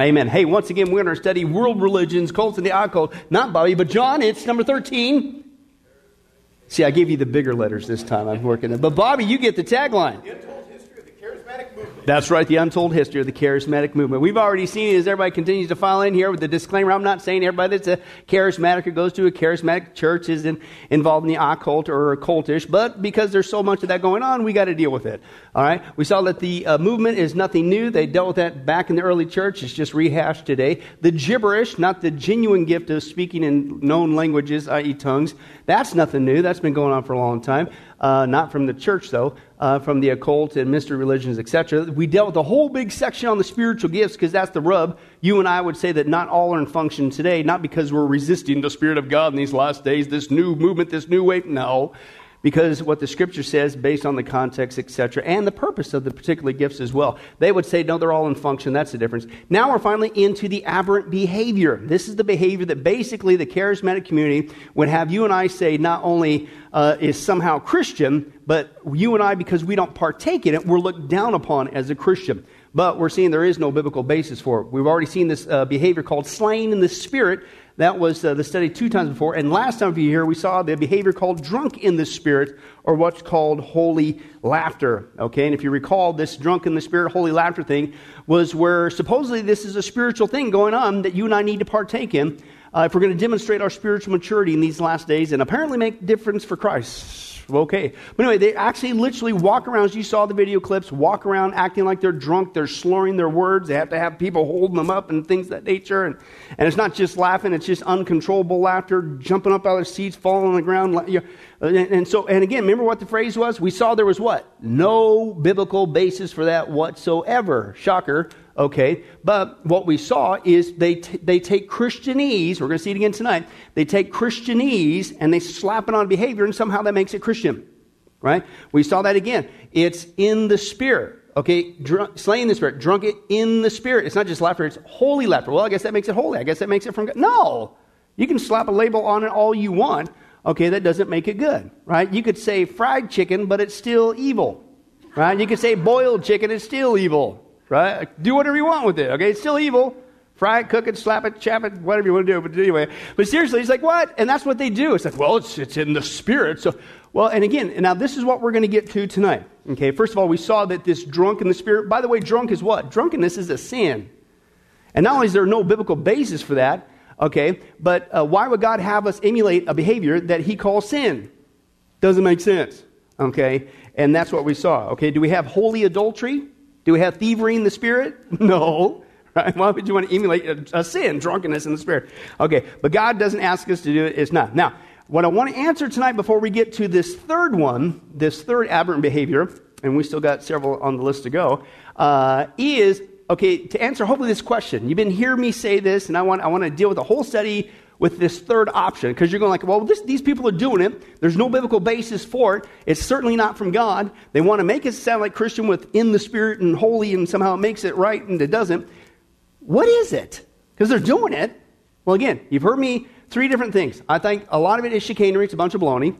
Amen. Hey, once again, we're going to study world religions, cults, and the occult. Not Bobby, but John, it's number 13. See, I gave you the bigger letters this time. I'm working it. But Bobby, you get the tagline. That's right, the untold history of the charismatic movement. We've already seen it as everybody continues to file in here with the disclaimer. I'm not saying everybody that's a charismatic or goes to a charismatic church is in, involved in the occult or occultish, but because there's so much of that going on, we got to deal with it. All right? We saw that the uh, movement is nothing new. They dealt with that back in the early church. It's just rehashed today. The gibberish, not the genuine gift of speaking in known languages, i.e., tongues, that's nothing new. That's been going on for a long time. Uh, not from the church, though, uh, from the occult and mystery religions, etc. We dealt with a whole big section on the spiritual gifts because that's the rub. You and I would say that not all are in function today, not because we're resisting the Spirit of God in these last days, this new movement, this new wave. No because what the scripture says based on the context etc and the purpose of the particular gifts as well. They would say no they're all in function. That's the difference. Now we're finally into the aberrant behavior. This is the behavior that basically the charismatic community would have you and i say not only uh, is somehow christian but you and i because we don't partake in it we're looked down upon as a christian. But we're seeing there is no biblical basis for it. We've already seen this uh, behavior called slain in the spirit that was uh, the study two times before. And last time for you here, we saw the behavior called drunk in the spirit, or what's called holy laughter. Okay, and if you recall, this drunk in the spirit, holy laughter thing was where supposedly this is a spiritual thing going on that you and I need to partake in uh, if we're going to demonstrate our spiritual maturity in these last days and apparently make difference for Christ okay. But anyway, they actually literally walk around, as you saw the video clips, walk around acting like they're drunk. They're slurring their words. They have to have people holding them up and things that nature. And, and it's not just laughing, it's just uncontrollable laughter, jumping up out of their seats, falling on the ground. And, and so, and again, remember what the phrase was? We saw there was what? No biblical basis for that whatsoever. Shocker. Okay, but what we saw is they, t- they take Christianese, we're going to see it again tonight, they take Christianese and they slap it on behavior and somehow that makes it Christian. Right? We saw that again. It's in the Spirit. Okay, drunk, slaying the Spirit, drunk it in the Spirit. It's not just laughter, it's holy laughter. Well, I guess that makes it holy. I guess that makes it from God. No! You can slap a label on it all you want. Okay, that doesn't make it good. Right? You could say fried chicken, but it's still evil. Right? You could say boiled chicken, it's still evil right? Do whatever you want with it, okay? It's still evil. Fry it, cook it, slap it, chap it, whatever you want to do. But anyway, but seriously, he's like, what? And that's what they do. It's like, well, it's, it's in the spirit. So, well, and again, now this is what we're going to get to tonight. Okay, first of all, we saw that this drunk in the spirit, by the way, drunk is what? Drunkenness is a sin. And not only is there no biblical basis for that, okay, but uh, why would God have us emulate a behavior that he calls sin? Doesn't make sense, okay? And that's what we saw, okay? Do we have holy adultery? Do we have thievery in the spirit? No. Right? Why would you want to emulate a, a sin, drunkenness in the spirit? Okay, but God doesn't ask us to do it. It's not. Now, what I want to answer tonight before we get to this third one, this third aberrant behavior, and we still got several on the list to go, uh, is okay, to answer hopefully this question. You've been hearing me say this, and I want, I want to deal with the whole study with this third option because you're going like, well, this, these people are doing it. There's no biblical basis for it. It's certainly not from God. They want to make it sound like Christian with in the spirit and holy, and somehow it makes it right, and it doesn't. What is it? Because they're doing it. Well, again, you've heard me three different things. I think a lot of it is chicanery. It's a bunch of baloney.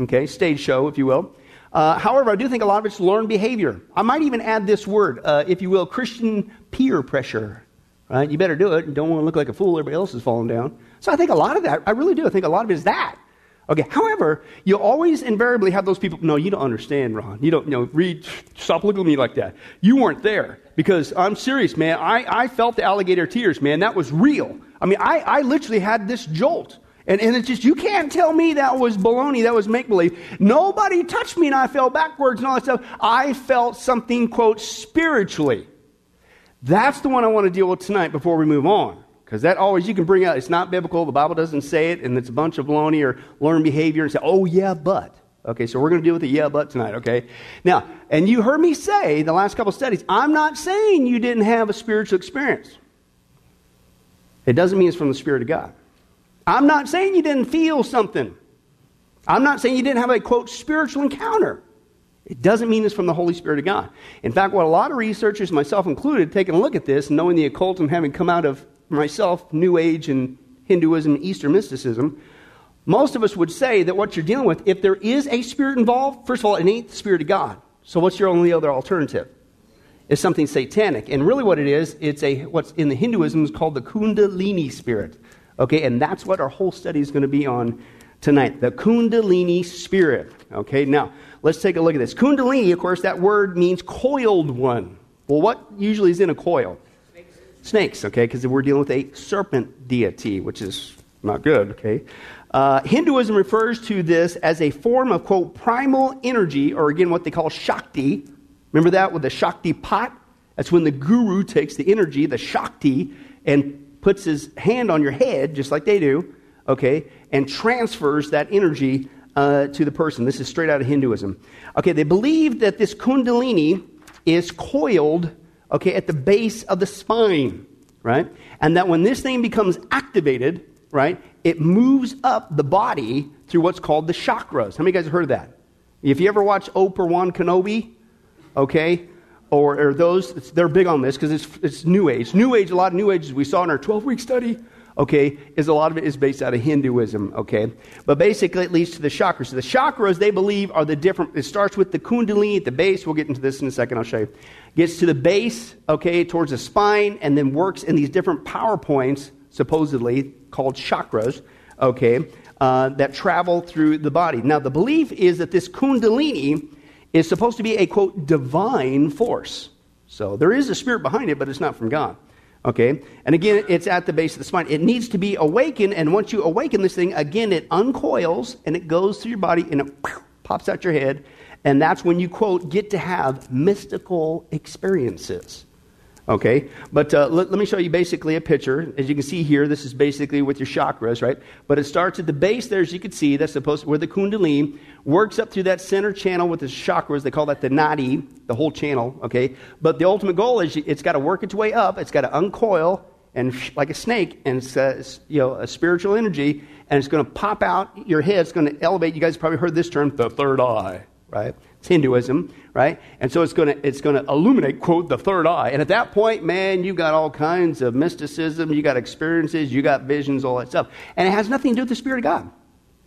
Okay, stage show, if you will. Uh, however, I do think a lot of it's learned behavior. I might even add this word, uh, if you will, Christian peer pressure. Right? You better do it. You don't want to look like a fool. Everybody else is falling down. So I think a lot of that, I really do. I think a lot of it is that. Okay, however, you always invariably have those people, no, you don't understand, Ron. You don't, you know, read, stop looking at me like that. You weren't there. Because I'm serious, man. I, I felt the alligator tears, man. That was real. I mean, I, I literally had this jolt. And, and it's just, you can't tell me that was baloney, that was make believe. Nobody touched me and I fell backwards and all that stuff. I felt something, quote, spiritually. That's the one I want to deal with tonight before we move on. Because that always, you can bring out, it's not biblical, the Bible doesn't say it, and it's a bunch of baloney or learned behavior and say, oh, yeah, but. Okay, so we're going to deal with the yeah, but tonight, okay? Now, and you heard me say the last couple studies, I'm not saying you didn't have a spiritual experience. It doesn't mean it's from the Spirit of God. I'm not saying you didn't feel something. I'm not saying you didn't have a, quote, spiritual encounter. It doesn't mean it's from the Holy Spirit of God. In fact, what a lot of researchers, myself included, taking a look at this, knowing the occult and having come out of myself, New Age and Hinduism, Eastern mysticism, most of us would say that what you're dealing with, if there is a spirit involved, first of all, it ain't the Spirit of God. So what's your only other alternative? is something satanic. And really, what it is, it's a what's in the Hinduism is called the Kundalini spirit. Okay, and that's what our whole study is going to be on tonight the Kundalini spirit. Okay, now let's take a look at this. Kundalini, of course, that word means coiled one. Well, what usually is in a coil? Snakes, okay, because we're dealing with a serpent deity, which is not good, okay? Uh, Hinduism refers to this as a form of, quote, primal energy, or again, what they call Shakti. Remember that with the Shaktipat? That's when the guru takes the energy, the Shakti, and puts his hand on your head, just like they do, okay, and transfers that energy uh, to the person. This is straight out of Hinduism. Okay, they believe that this Kundalini is coiled, okay, at the base of the spine, right? And that when this thing becomes activated, right, it moves up the body through what's called the chakras. How many of guys have heard of that? If you ever watch Obi-Wan Kenobi, okay, or, or those, they're big on this because it's, it's New Age. New Age, a lot of New Ages we saw in our 12 week study, okay, is a lot of it is based out of Hinduism, okay? But basically, it leads to the chakras. So the chakras, they believe, are the different, it starts with the kundalini at the base. We'll get into this in a second, I'll show you. Gets to the base, okay, towards the spine, and then works in these different power points, supposedly called chakras, okay, uh, that travel through the body. Now, the belief is that this kundalini is supposed to be a quote divine force. So there is a spirit behind it, but it's not from God. Okay? And again, it's at the base of the spine. It needs to be awakened, and once you awaken this thing, again, it uncoils and it goes through your body and it pops out your head. And that's when you, quote, get to have mystical experiences. Okay, but uh, let, let, me show you basically a picture. As you can see here, this is basically with your chakras, right? But it starts at the base there, as you can see. That's supposed where the kundalini works up through that center channel with the chakras. They call that the nadi, the whole channel. Okay, but the ultimate goal is it's got to work its way up. It's got to uncoil and like a snake, and it's, uh, you know a spiritual energy, and it's going to pop out your head. It's going to elevate. You guys probably heard this term, the third eye, right? It's Hinduism, right? And so it's going to it's going to illuminate, quote, the third eye. And at that point, man, you got all kinds of mysticism, you got experiences, you got visions, all that stuff. And it has nothing to do with the Spirit of God.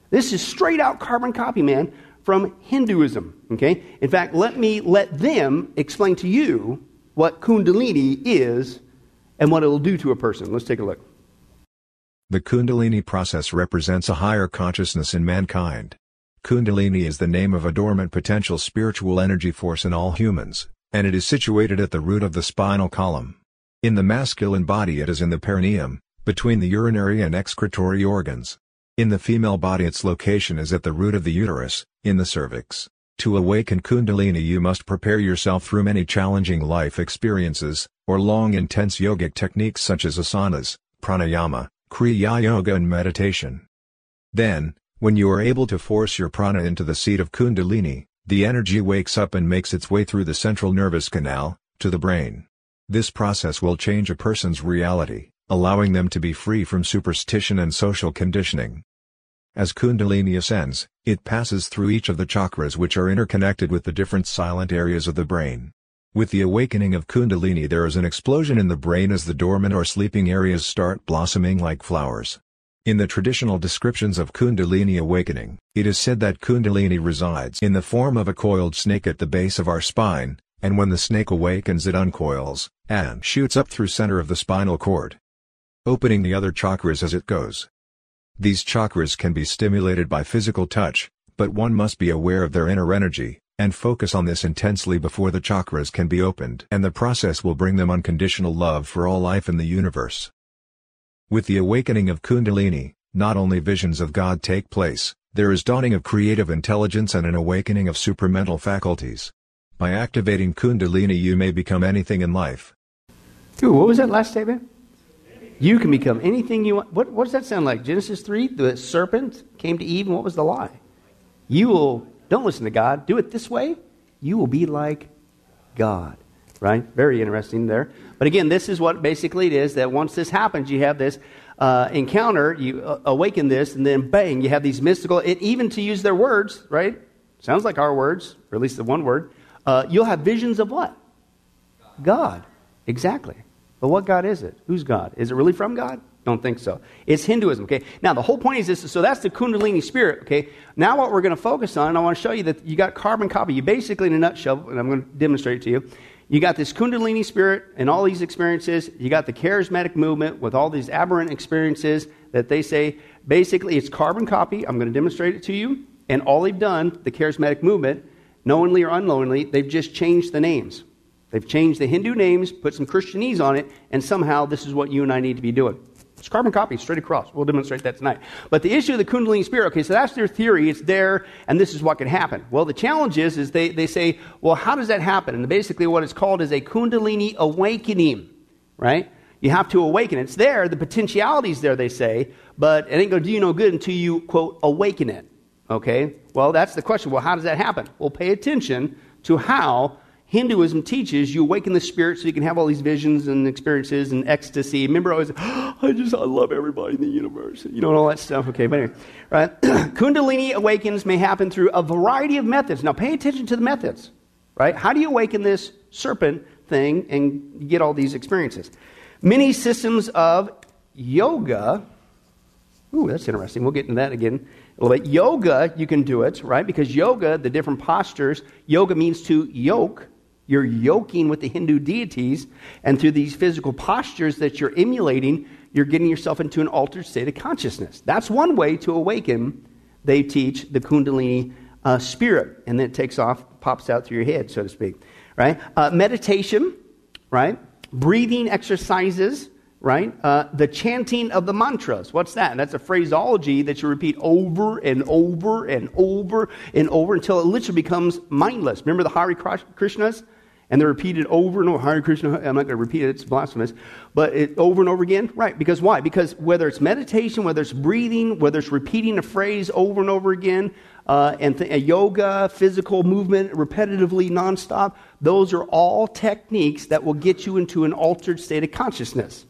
This is straight out carbon copy, man, from Hinduism. Okay? In fact, let me let them explain to you what Kundalini is and what it'll do to a person. Let's take a look. The Kundalini process represents a higher consciousness in mankind. Kundalini is the name of a dormant potential spiritual energy force in all humans, and it is situated at the root of the spinal column. In the masculine body it is in the perineum, between the urinary and excretory organs. In the female body its location is at the root of the uterus, in the cervix. To awaken Kundalini you must prepare yourself through many challenging life experiences, or long intense yogic techniques such as asanas, pranayama, kriya yoga and meditation. Then, when you are able to force your prana into the seat of Kundalini, the energy wakes up and makes its way through the central nervous canal, to the brain. This process will change a person's reality, allowing them to be free from superstition and social conditioning. As Kundalini ascends, it passes through each of the chakras which are interconnected with the different silent areas of the brain. With the awakening of Kundalini there is an explosion in the brain as the dormant or sleeping areas start blossoming like flowers. In the traditional descriptions of Kundalini awakening, it is said that Kundalini resides in the form of a coiled snake at the base of our spine, and when the snake awakens it uncoils, and shoots up through center of the spinal cord, opening the other chakras as it goes. These chakras can be stimulated by physical touch, but one must be aware of their inner energy, and focus on this intensely before the chakras can be opened. And the process will bring them unconditional love for all life in the universe. With the awakening of Kundalini, not only visions of God take place, there is dawning of creative intelligence and an awakening of supramental faculties. By activating Kundalini you may become anything in life. Ooh, what was that last statement? You can become anything you want. What, what does that sound like? Genesis 3, the serpent came to Eve, and what was the lie? You will, don't listen to God, do it this way, you will be like God. Right? Very interesting there. But again, this is what basically it is that once this happens, you have this uh, encounter, you uh, awaken this, and then bang, you have these mystical, it, even to use their words, right? Sounds like our words, or at least the one word. Uh, you'll have visions of what? God. Exactly. But what God is it? Who's God? Is it really from God? Don't think so. It's Hinduism, okay? Now, the whole point is this so that's the Kundalini spirit, okay? Now, what we're going to focus on, and I want to show you that you got carbon copy. You basically, in a nutshell, and I'm going to demonstrate it to you, You got this Kundalini spirit and all these experiences. You got the charismatic movement with all these aberrant experiences that they say basically it's carbon copy. I'm going to demonstrate it to you. And all they've done, the charismatic movement, knowingly or unknowingly, they've just changed the names. They've changed the Hindu names, put some Christianese on it, and somehow this is what you and I need to be doing. It's carbon copy, straight across. We'll demonstrate that tonight. But the issue of the Kundalini spirit, okay, so that's their theory. It's there, and this is what can happen. Well, the challenge is, is they, they say, well, how does that happen? And basically what it's called is a Kundalini awakening, right? You have to awaken. It's there, the potentiality's there, they say, but it ain't going to do you no good until you, quote, awaken it. Okay? Well, that's the question. Well, how does that happen? Well, pay attention to how Hinduism teaches you awaken the spirit so you can have all these visions and experiences and ecstasy. Remember, always, oh, I just, I love everybody in the universe. You know, and all that stuff. Okay, but anyway, right? Kundalini awakens may happen through a variety of methods. Now, pay attention to the methods, right? How do you awaken this serpent thing and get all these experiences? Many systems of yoga. Ooh, that's interesting. We'll get into that again a little bit. Yoga, you can do it, right? Because yoga, the different postures, yoga means to yoke. You're yoking with the Hindu deities, and through these physical postures that you're emulating, you're getting yourself into an altered state of consciousness. That's one way to awaken, they teach, the Kundalini uh, spirit. And then it takes off, pops out through your head, so to speak. Right? Uh, meditation, right? Breathing exercises, right? Uh, the chanting of the mantras. What's that? That's a phraseology that you repeat over and over and over and over until it literally becomes mindless. Remember the Hare Krishnas? And they're repeated over and over. Hare Krishna, I'm not going to repeat it, it's blasphemous. But it, over and over again? Right. Because why? Because whether it's meditation, whether it's breathing, whether it's repeating a phrase over and over again, uh, and th- yoga, physical movement, repetitively, nonstop, those are all techniques that will get you into an altered state of consciousness.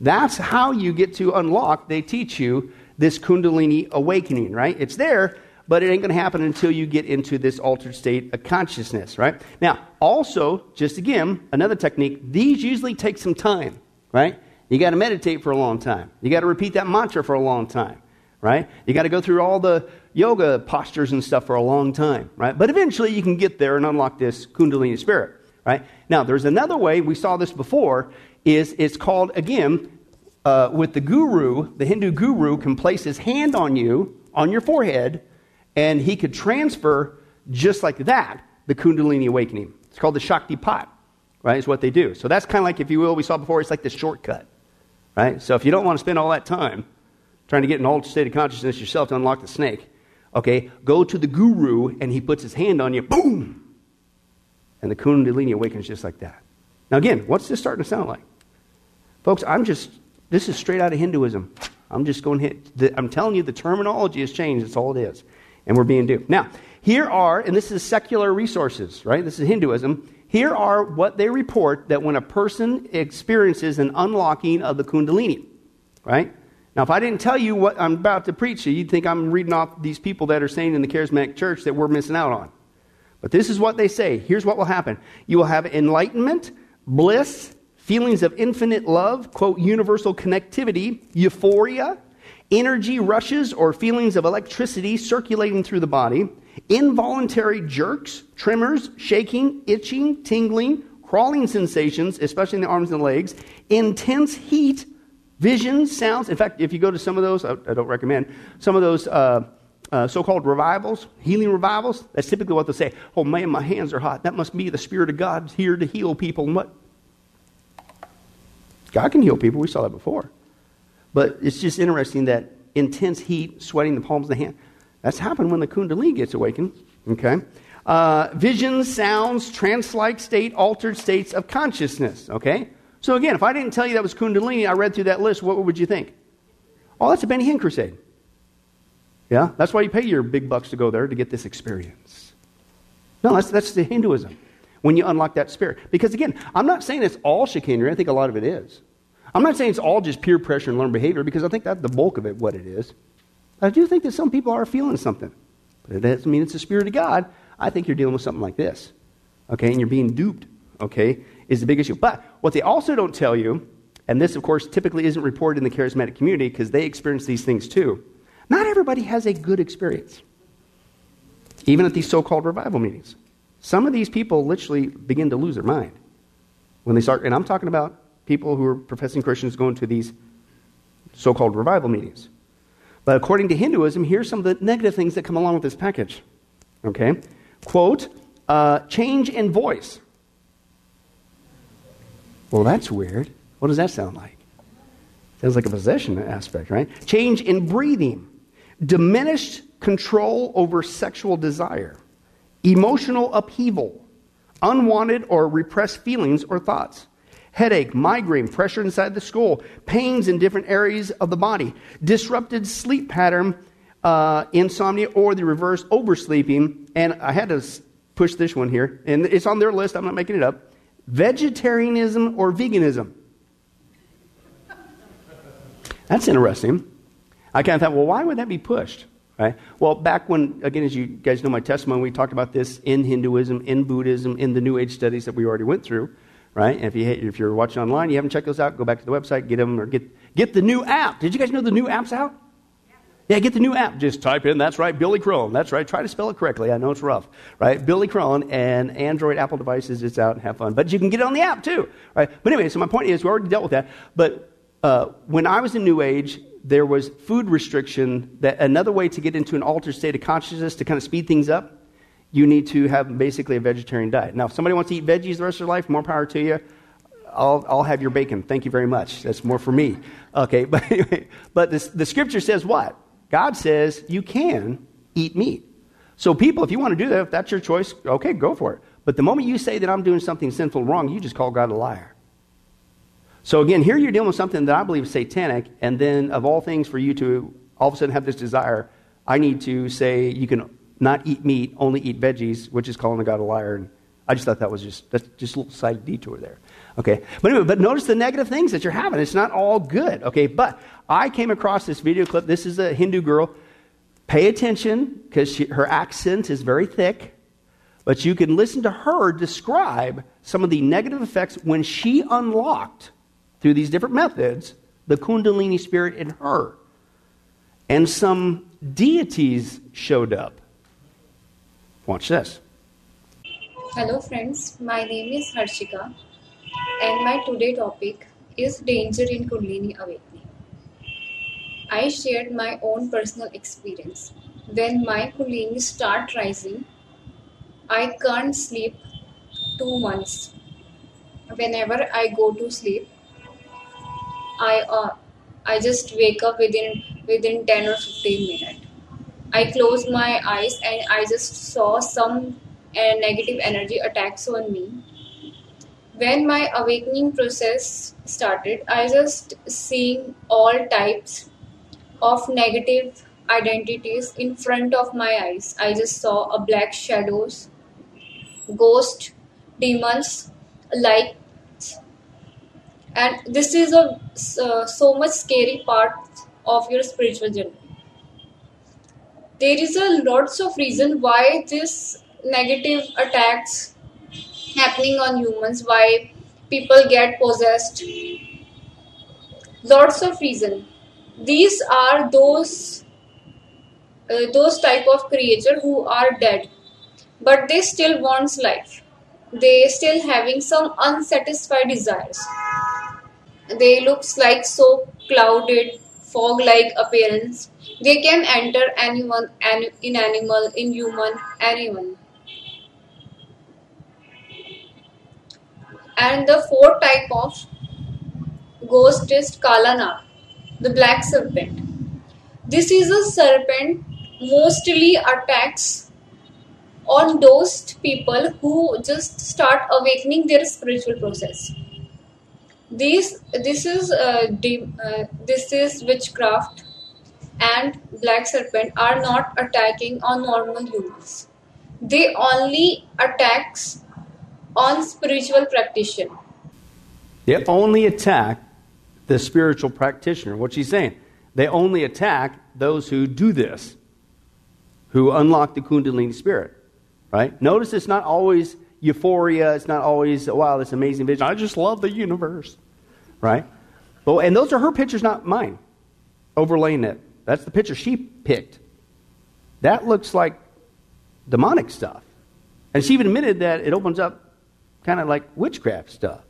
That's how you get to unlock, they teach you this Kundalini awakening, right? It's there, but it ain't going to happen until you get into this altered state of consciousness, right? Now, also, just again, another technique, these usually take some time, right? You got to meditate for a long time. You got to repeat that mantra for a long time, right? You got to go through all the yoga postures and stuff for a long time, right? But eventually you can get there and unlock this Kundalini spirit, right? Now, there's another way, we saw this before, is it's called, again, uh, with the guru, the Hindu guru can place his hand on you, on your forehead, and he could transfer just like that the Kundalini awakening. It's called the Shaktipat, right? Is what they do. So that's kind of like, if you will, we saw before, it's like the shortcut, right? So if you don't want to spend all that time trying to get an altered state of consciousness yourself to unlock the snake, okay, go to the guru and he puts his hand on you, boom! And the Kundalini awakens just like that. Now, again, what's this starting to sound like? Folks, I'm just, this is straight out of Hinduism. I'm just going hit. I'm telling you, the terminology has changed. That's all it is. And we're being duped. Now, here are, and this is secular resources, right? This is Hinduism. Here are what they report that when a person experiences an unlocking of the Kundalini, right? Now, if I didn't tell you what I'm about to preach, you'd think I'm reading off these people that are saying in the charismatic church that we're missing out on. But this is what they say. Here's what will happen you will have enlightenment, bliss, feelings of infinite love, quote, universal connectivity, euphoria, energy rushes or feelings of electricity circulating through the body, involuntary jerks, tremors, shaking, itching, tingling, crawling sensations, especially in the arms and legs, intense heat, visions, sounds. In fact, if you go to some of those, I, I don't recommend, some of those uh, uh, so called revivals, healing revivals, that's typically what they say. Oh man, my hands are hot. That must be the Spirit of God here to heal people. And what? God can heal people. We saw that before. But it's just interesting that intense heat, sweating the palms of the hand, that's happened when the Kundalini gets awakened. Okay? Uh, visions, sounds, trance-like state, altered states of consciousness. Okay? So again, if I didn't tell you that was Kundalini, I read through that list, what would you think? Oh, that's a Benny Hinn crusade. Yeah? That's why you pay your big bucks to go there to get this experience. No, that's, that's the Hinduism when you unlock that spirit. Because again, I'm not saying it's all chicanery. I think a lot of it is. I'm not saying it's all just peer pressure and learned behavior because I think that's the bulk of it, what it is. I do think that some people are feeling something. But it doesn't mean it's the Spirit of God. I think you're dealing with something like this. Okay? And you're being duped. Okay? Is the big issue. But what they also don't tell you, and this, of course, typically isn't reported in the charismatic community because they experience these things too. Not everybody has a good experience, even at these so called revival meetings. some of these people literally begin to lose their mind when they start, and I'm talking about people who are professing Christians going to these so called revival meetings. But according to Hinduism, here's some of the negative things that come along with this package. Okay? Quote, uh, change in voice. Well, that's weird. What does that sound like? Sounds like a possession aspect, right? Change in breathing, diminished control over sexual desire, emotional upheaval, unwanted or repressed feelings or thoughts, headache, migraine, pressure inside the skull, pains in different areas of the body, disrupted sleep pattern, uh, insomnia, or the reverse oversleeping. And I had to push this one here, and it's on their list, I'm not making it up vegetarianism or veganism. That's interesting. I kind of thought, well, why would that be pushed? Right? Well, back when, again, as you guys know my testimony, we talked about this in Hinduism, in Buddhism, in the New Age studies that we already went through. Right? And if, you, if you're watching online, you haven't checked those out, go back to the website, get them, or get, get the new app. Did you guys know the new app's out? Yeah, get the new app. Just type in, that's right, Billy Crone. That's right. Try to spell it correctly. I know it's rough, right? Billy Crone and Android, Apple devices, it's out. and Have fun. But you can get it on the app too, right? But anyway, so my point is, we already dealt with that. But uh, when I was in New Age, there was food restriction. That another way to get into an altered state of consciousness to kind of speed things up, you need to have basically a vegetarian diet. Now, if somebody wants to eat veggies the rest of their life, more power to you. I'll, I'll have your bacon. Thank you very much. That's more for me. Okay, but anyway, but this, the scripture says what? God says you can eat meat. So, people, if you want to do that, if that's your choice, okay, go for it. But the moment you say that I'm doing something sinful wrong, you just call God a liar. So, again, here you're dealing with something that I believe is satanic, and then of all things, for you to all of a sudden have this desire, I need to say you can not eat meat, only eat veggies, which is calling the God a liar. And I just thought that was just that's just a little side detour there. Okay, but anyway, but notice the negative things that you're having. It's not all good. Okay, but I came across this video clip. This is a Hindu girl. Pay attention because her accent is very thick, but you can listen to her describe some of the negative effects when she unlocked through these different methods the Kundalini spirit in her, and some deities showed up. Watch this. Hello, friends. My name is Harshika, and my today topic is danger in Kundalini awakening. I shared my own personal experience. When my Kundalini start rising, I can't sleep two months. Whenever I go to sleep, I uh, I just wake up within within ten or fifteen minutes. I closed my eyes and I just saw some and negative energy attacks on me. When my awakening process started, I just seeing all types of negative identities in front of my eyes. I just saw a black shadows, ghost, demons, like, and this is a uh, so much scary part of your spiritual journey. There is a lots of reason why this negative attacks happening on humans why people get possessed. Lots of reason. These are those uh, those type of creature who are dead but they still wants life. They still having some unsatisfied desires. They looks like so clouded fog like appearance they can enter anyone in animal in human anyone and the fourth type of ghost is Kalana, the black serpent. This is a serpent mostly attacks on those people who just start awakening their spiritual process. This this is uh, de- uh, this is witchcraft and black serpent are not attacking on normal humans. They only attacks on spiritual practitioner. They only attack the spiritual practitioner. What she's saying, they only attack those who do this, who unlock the Kundalini spirit. Right? Notice it's not always euphoria. It's not always wow, this amazing vision. I just love the universe. Right? Well, and those are her pictures, not mine. Overlaying it. That's the picture she picked. That looks like demonic stuff. And she even admitted that it opens up kind of like witchcraft stuff.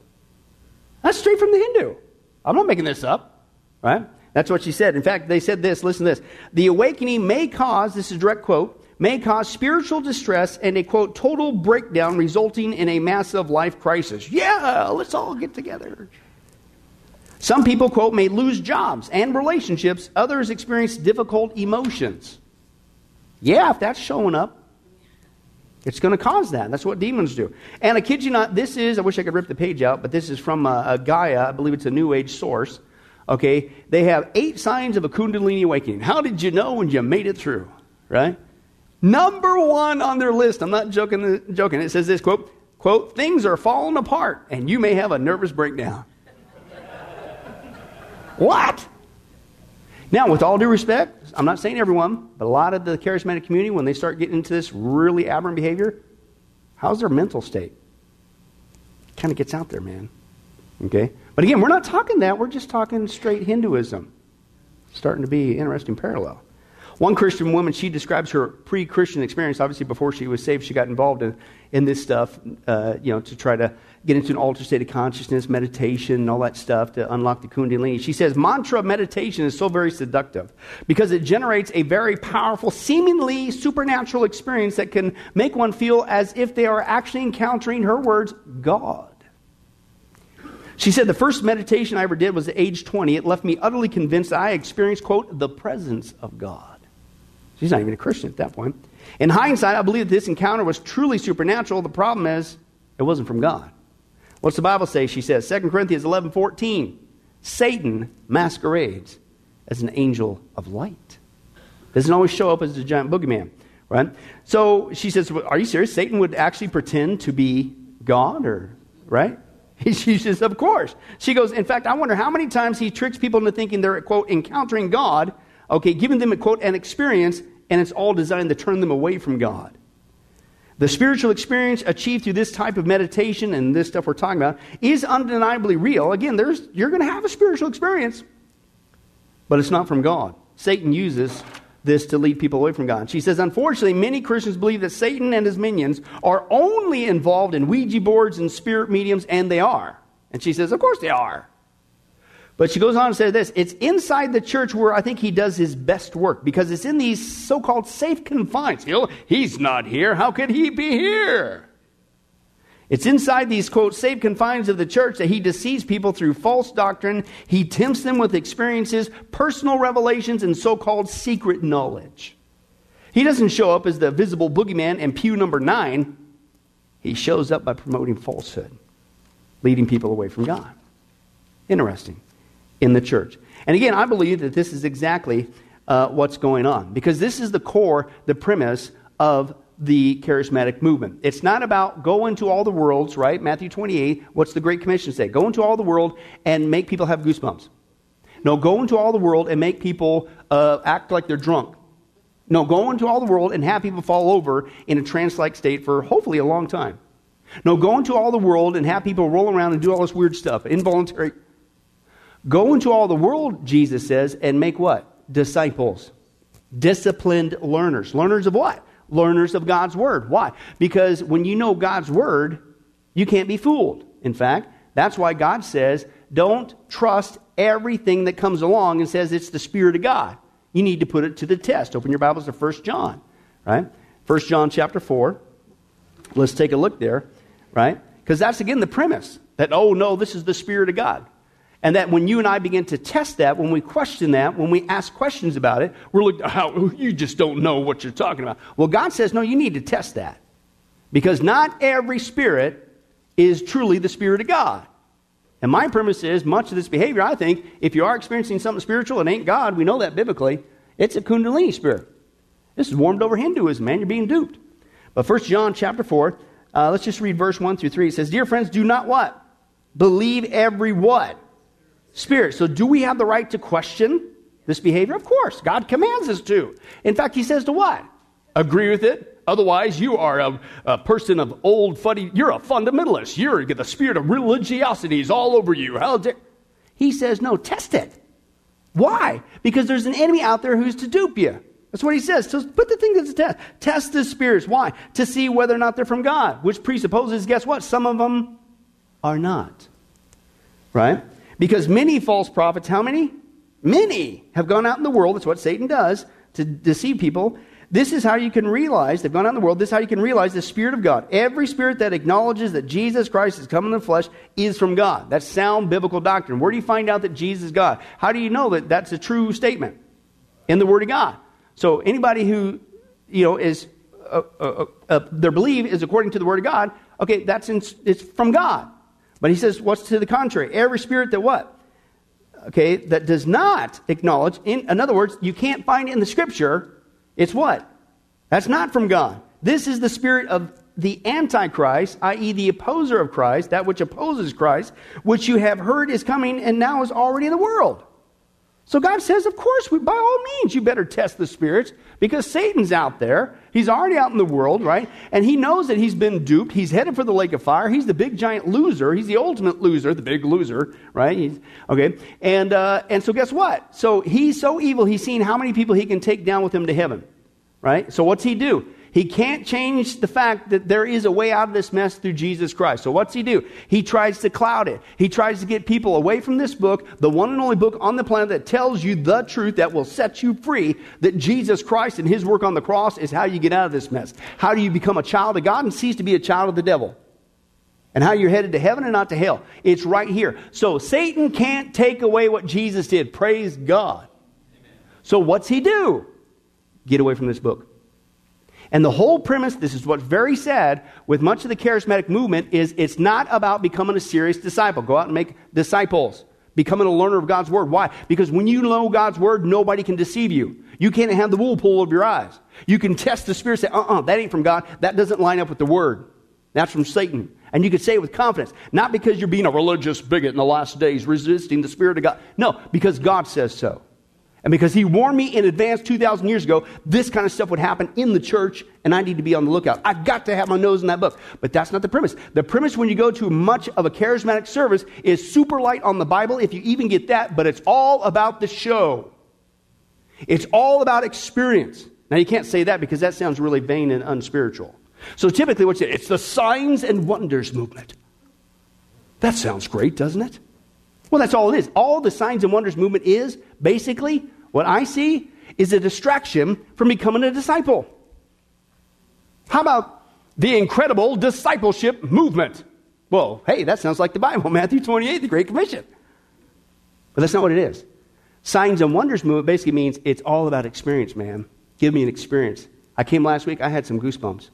That's straight from the Hindu. I'm not making this up, right? That's what she said. In fact, they said this listen to this. The awakening may cause, this is direct quote, may cause spiritual distress and a quote, total breakdown resulting in a massive life crisis. Yeah, let's all get together. Some people, quote, may lose jobs and relationships. Others experience difficult emotions. Yeah, if that's showing up, it's going to cause that. That's what demons do. And I kid you not, this is, I wish I could rip the page out, but this is from a, uh, a Gaia. I believe it's a New Age source. Okay, they have eight signs of a Kundalini awakening. How did you know when you made it through? Right? Number one on their list, I'm not joking, joking. It says this quote, quote, things are falling apart and you may have a nervous breakdown. What? Now, with all due respect, I'm not saying everyone, but a lot of the charismatic community, when they start getting into this really aberrant behavior, how's their mental state? Kind of gets out there, man. Okay? But again, we're not talking that. We're just talking straight Hinduism. Starting to be interesting parallel. One Christian woman, she describes her pre Christian experience. Obviously, before she was saved, she got involved in, in this stuff, uh, you know, to try to get into an altered state of consciousness, meditation, and all that stuff to unlock the Kundalini. She says mantra meditation is so very seductive because it generates a very powerful, seemingly supernatural experience that can make one feel as if they are actually encountering, her words, God. She said, The first meditation I ever did was at age 20. It left me utterly convinced I experienced, quote, the presence of God. She's not even a Christian at that point. In hindsight, I believe that this encounter was truly supernatural. The problem is, it wasn't from God. What's the Bible say? She says, 2 Corinthians 11 14. Satan masquerades as an angel of light. Doesn't always show up as a giant boogeyman, right? So she says, Are you serious? Satan would actually pretend to be God, or, right? She says, Of course. She goes, In fact, I wonder how many times he tricks people into thinking they're, quote, encountering God, okay, giving them, a, quote, an experience, and it's all designed to turn them away from God. The spiritual experience achieved through this type of meditation and this stuff we're talking about is undeniably real. Again, there's, you're going to have a spiritual experience, but it's not from God. Satan uses this to lead people away from God. She says, unfortunately, many Christians believe that Satan and his minions are only involved in Ouija boards and spirit mediums, and they are. And she says, of course they are. But she goes on to say this it's inside the church where I think he does his best work because it's in these so called safe confines. You oh, know, he's not here. How could he be here? It's inside these, quote, safe confines of the church that he deceives people through false doctrine. He tempts them with experiences, personal revelations, and so called secret knowledge. He doesn't show up as the visible boogeyman in pew number nine. He shows up by promoting falsehood, leading people away from God. Interesting. In the church. And again, I believe that this is exactly uh, what's going on because this is the core, the premise of the charismatic movement. It's not about go into all the worlds, right? Matthew 28, what's the Great Commission say? Go into all the world and make people have goosebumps. No, go into all the world and make people uh, act like they're drunk. No, go into all the world and have people fall over in a trance like state for hopefully a long time. No, go into all the world and have people roll around and do all this weird stuff, involuntary. Go into all the world, Jesus says, and make what? Disciples. Disciplined learners. Learners of what? learners of God's Word. Why? Because when you know God's Word, you can't be fooled. In fact, that's why God says, don't trust everything that comes along and says it's the Spirit of God. You need to put it to the test. Open your Bibles to 1 John, right? 1 John chapter 4. Let's take a look there, right? Because that's again the premise that, oh no, this is the Spirit of God. And that when you and I begin to test that, when we question that, when we ask questions about it, we're like, how, you just don't know what you're talking about. Well, God says, no, you need to test that. Because not every spirit is truly the Spirit of God. And my premise is much of this behavior, I think, if you are experiencing something spiritual, it ain't God. We know that biblically. It's a Kundalini spirit. This is warmed over Hinduism, man. You're being duped. But First John chapter 4, uh, let's just read verse 1 through 3. It says, Dear friends, do not what? Believe every what? Spirit. So, do we have the right to question this behavior? Of course. God commands us to. In fact, He says to what? Agree with it. Otherwise, you are a, a person of old fuddy. You're a fundamentalist. You're the spirit of religiosity is all over you. How dare? He says, no, test it. Why? Because there's an enemy out there who's to dupe you. That's what he says. So put the thing to the test. Test the spirits. Why? To see whether or not they're from God, which presupposes, guess what? Some of them are not. Right? Because many false prophets, how many? Many have gone out in the world. That's what Satan does to deceive people. This is how you can realize, they've gone out in the world, this is how you can realize the Spirit of God. Every spirit that acknowledges that Jesus Christ has come in the flesh is from God. That's sound biblical doctrine. Where do you find out that Jesus is God? How do you know that that's a true statement? In the Word of God. So anybody who, you know, is, uh, uh, uh, uh their belief is according to the Word of God, okay, that's in, it's from God. But he says, what's to the contrary? Every spirit that what? Okay, that does not acknowledge, in, in other words, you can't find it in the Scripture it's what? That's not from God. This is the spirit of the Antichrist, i.e., the opposer of Christ, that which opposes Christ, which you have heard is coming and now is already in the world. So God says, of course, we, by all means, you better test the spirits because Satan's out there. He's already out in the world, right? And he knows that he's been duped. He's headed for the lake of fire. He's the big giant loser. He's the ultimate loser, the big loser, right? He's, okay. And, uh, and so guess what? So he's so evil, he's seen how many people he can take down with him to heaven, right? So what's he do? He can't change the fact that there is a way out of this mess through Jesus Christ. So what's he do? He tries to cloud it. He tries to get people away from this book, the one and only book on the planet that tells you the truth that will set you free, that Jesus Christ and his work on the cross is how you get out of this mess. How do you become a child of God and cease to be a child of the devil? And how you're headed to heaven and not to hell. It's right here. So Satan can't take away what Jesus did. Praise God. So what's he do? Get away from this book. And the whole premise, this is what's very sad with much of the charismatic movement, is it's not about becoming a serious disciple. Go out and make disciples. Becoming a learner of God's word. Why? Because when you know God's word, nobody can deceive you. You can't have the wool pulled over your eyes. You can test the spirit, say, uh uh-uh, uh, that ain't from God. That doesn't line up with the word. That's from Satan. And you can say it with confidence. Not because you're being a religious bigot in the last days, resisting the Spirit of God. No, because God says so. And because he warned me in advance 2,000 years ago, this kind of stuff would happen in the church, and I need to be on the lookout. I've got to have my nose in that book. But that's not the premise. The premise when you go to much of a charismatic service is super light on the Bible, if you even get that, but it's all about the show. It's all about experience. Now, you can't say that because that sounds really vain and unspiritual. So typically, what's it? It's the signs and wonders movement. That sounds great, doesn't it? Well, that's all it is. All the signs and wonders movement is basically what I see is a distraction from becoming a disciple. How about the incredible discipleship movement? Well, hey, that sounds like the Bible, Matthew 28, the Great Commission. But that's not what it is. Signs and wonders movement basically means it's all about experience, man. Give me an experience. I came last week, I had some goosebumps.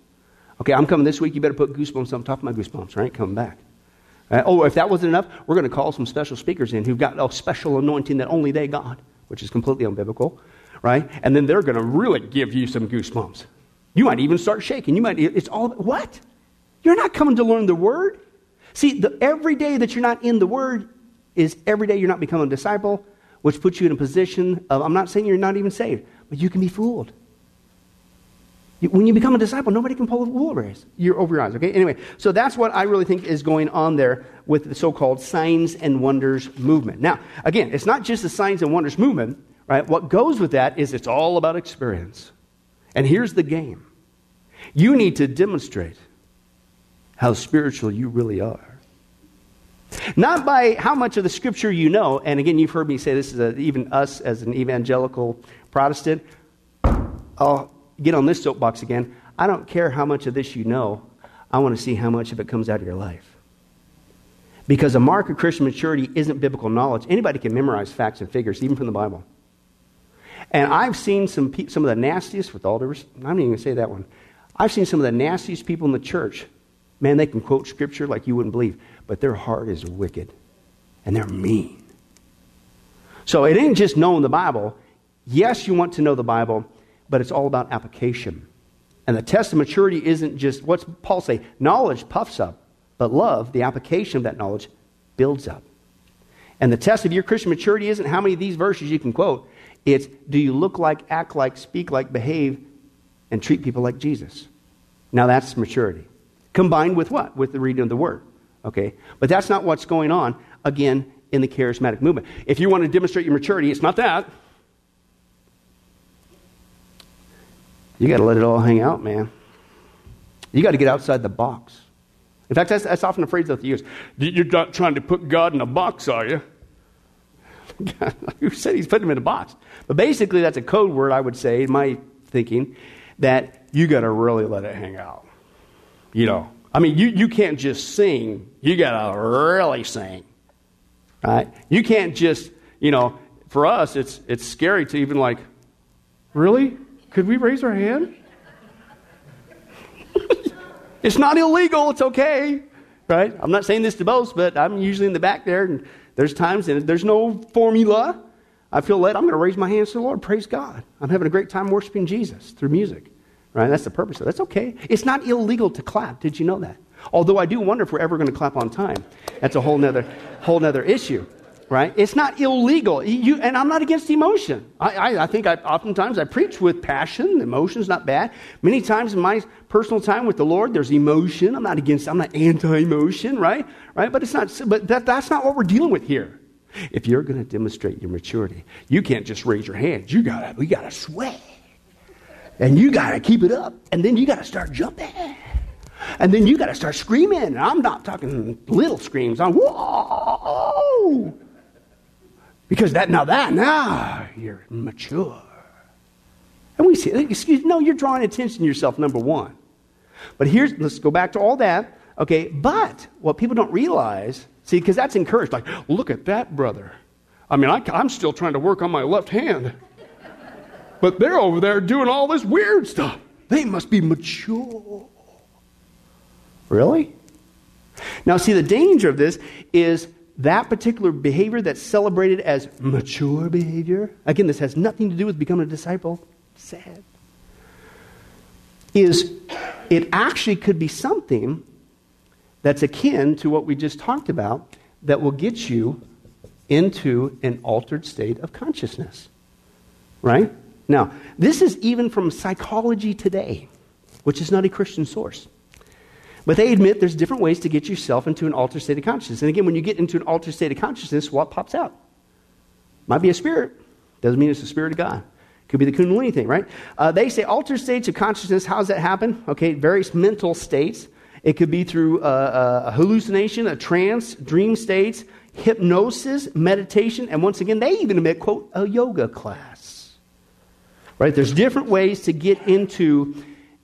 Okay, I'm coming this week, you better put goosebumps on top of my goosebumps, right? Coming back. Uh, oh, if that wasn't enough, we're going to call some special speakers in who've got a special anointing that only they got which is completely unbiblical, right? And then they're going to really give you some goosebumps. You might even start shaking. You might, it's all, what? You're not coming to learn the word. See, the, every day that you're not in the word is every day you're not becoming a disciple, which puts you in a position of, I'm not saying you're not even saved, but you can be fooled. When you become a disciple, nobody can pull the wool over, your, eyes. Okay. Anyway, so that's what I really think is going on there with the so-called signs and wonders movement. Now, again, it's not just the signs and wonders movement, right? What goes with that is it's all about experience. And here's the game: you need to demonstrate how spiritual you really are. Not by how much of the scripture you know, and again, you've heard me say this is a, even us as an evangelical Protestant. Oh, get on this soapbox again. I don't care how much of this you know. I want to see how much of it comes out of your life. Because a mark of Christian maturity isn't biblical knowledge. Anybody can memorize facts and figures, even from the Bible. And I've seen some, pe- some of the nastiest, with all respect, I'm not even going to say that one. I've seen some of the nastiest people in the church. Man, they can quote scripture like you wouldn't believe, but their heart is wicked and they're mean. So it ain't just knowing the Bible. Yes, you want to know the Bible, but it's all about application. And the test of maturity isn't just, what's Paul say? Knowledge puffs up, but love, the application of that knowledge, builds up. And the test of your Christian maturity isn't how many of these verses you can quote. It's do you look like, act like, speak like, behave, and treat people like Jesus? Now that's maturity. Combined with what? With the reading of the Word. Okay? But that's not what's going on, again, in the charismatic movement. If you want to demonstrate your maturity, it's not that. You got to let it all hang out, man. You got to get outside the box. In fact, that's, that's often a phrase that they use. You're not trying to put God in a box, are you? Who said he's putting him in a box? But basically, that's a code word, I would say, in my thinking, that you got to really let it hang out. You know, I mean, you, you can't just sing, you got to really sing. Right? You can't just, you know, for us, it's, it's scary to even like, really? Could we raise our hand? it's not illegal, it's okay. Right? I'm not saying this to boast, but I'm usually in the back there, and there's times, and there's no formula. I feel led. I'm going to raise my hands to the Lord. Praise God. I'm having a great time worshiping Jesus through music. Right? That's the purpose of it. That's okay. It's not illegal to clap. Did you know that? Although I do wonder if we're ever going to clap on time. That's a whole nother, whole nother issue right? It's not illegal. You, and I'm not against emotion. I, I, I think I, oftentimes I preach with passion. Emotion's not bad. Many times in my personal time with the Lord, there's emotion. I'm not against, I'm not anti-emotion, right? Right? But it's not, but that, that's not what we're dealing with here. If you're going to demonstrate your maturity, you can't just raise your hands. You gotta, we gotta sweat. And you gotta keep it up. And then you gotta start jumping. And then you gotta start screaming. And I'm not talking little screams. I'm whoa. Because that now that now you're mature. And we say, excuse no, you're drawing attention to yourself, number one. But here's let's go back to all that. Okay, but what people don't realize, see, because that's encouraged, like, look at that brother. I mean, I, I'm still trying to work on my left hand. But they're over there doing all this weird stuff. They must be mature. Really? Now, see, the danger of this is that particular behavior that's celebrated as mature behavior, again, this has nothing to do with becoming a disciple, sad, is it actually could be something that's akin to what we just talked about that will get you into an altered state of consciousness. Right? Now, this is even from psychology today, which is not a Christian source. But they admit there's different ways to get yourself into an altered state of consciousness. And again, when you get into an altered state of consciousness, what pops out? Might be a spirit. Doesn't mean it's the spirit of God. Could be the Kundalini thing, right? Uh, they say altered states of consciousness. How does that happen? Okay, various mental states. It could be through uh, uh, a hallucination, a trance, dream states, hypnosis, meditation, and once again, they even admit, quote, a yoga class. Right? There's different ways to get into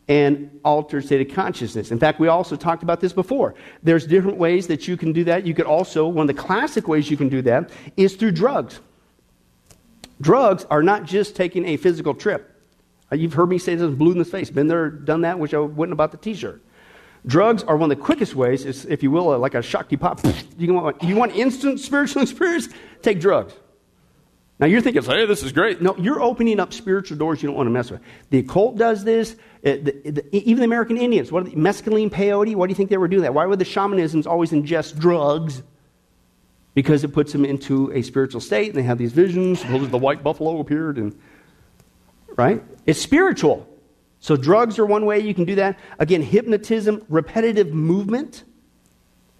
and altered state of consciousness. In fact, we also talked about this before. There's different ways that you can do that. You could also, one of the classic ways you can do that is through drugs. Drugs are not just taking a physical trip. Uh, you've heard me say this blue in the face. Been there, done that, which I wouldn't about the t shirt. Drugs are one of the quickest ways, if you will, like a Shaktipat. You want, you want instant spiritual experience? Take drugs. Now you're thinking, hey, this is great. No, you're opening up spiritual doors you don't want to mess with. The occult does this. Uh, the, the, even the American Indians, what are the, mescaline, peyote, why do you think they were doing that? Why would the shamanisms always ingest drugs? Because it puts them into a spiritual state, and they have these visions. Suppose the white buffalo appeared, and right? It's spiritual. So drugs are one way you can do that. Again, hypnotism, repetitive movement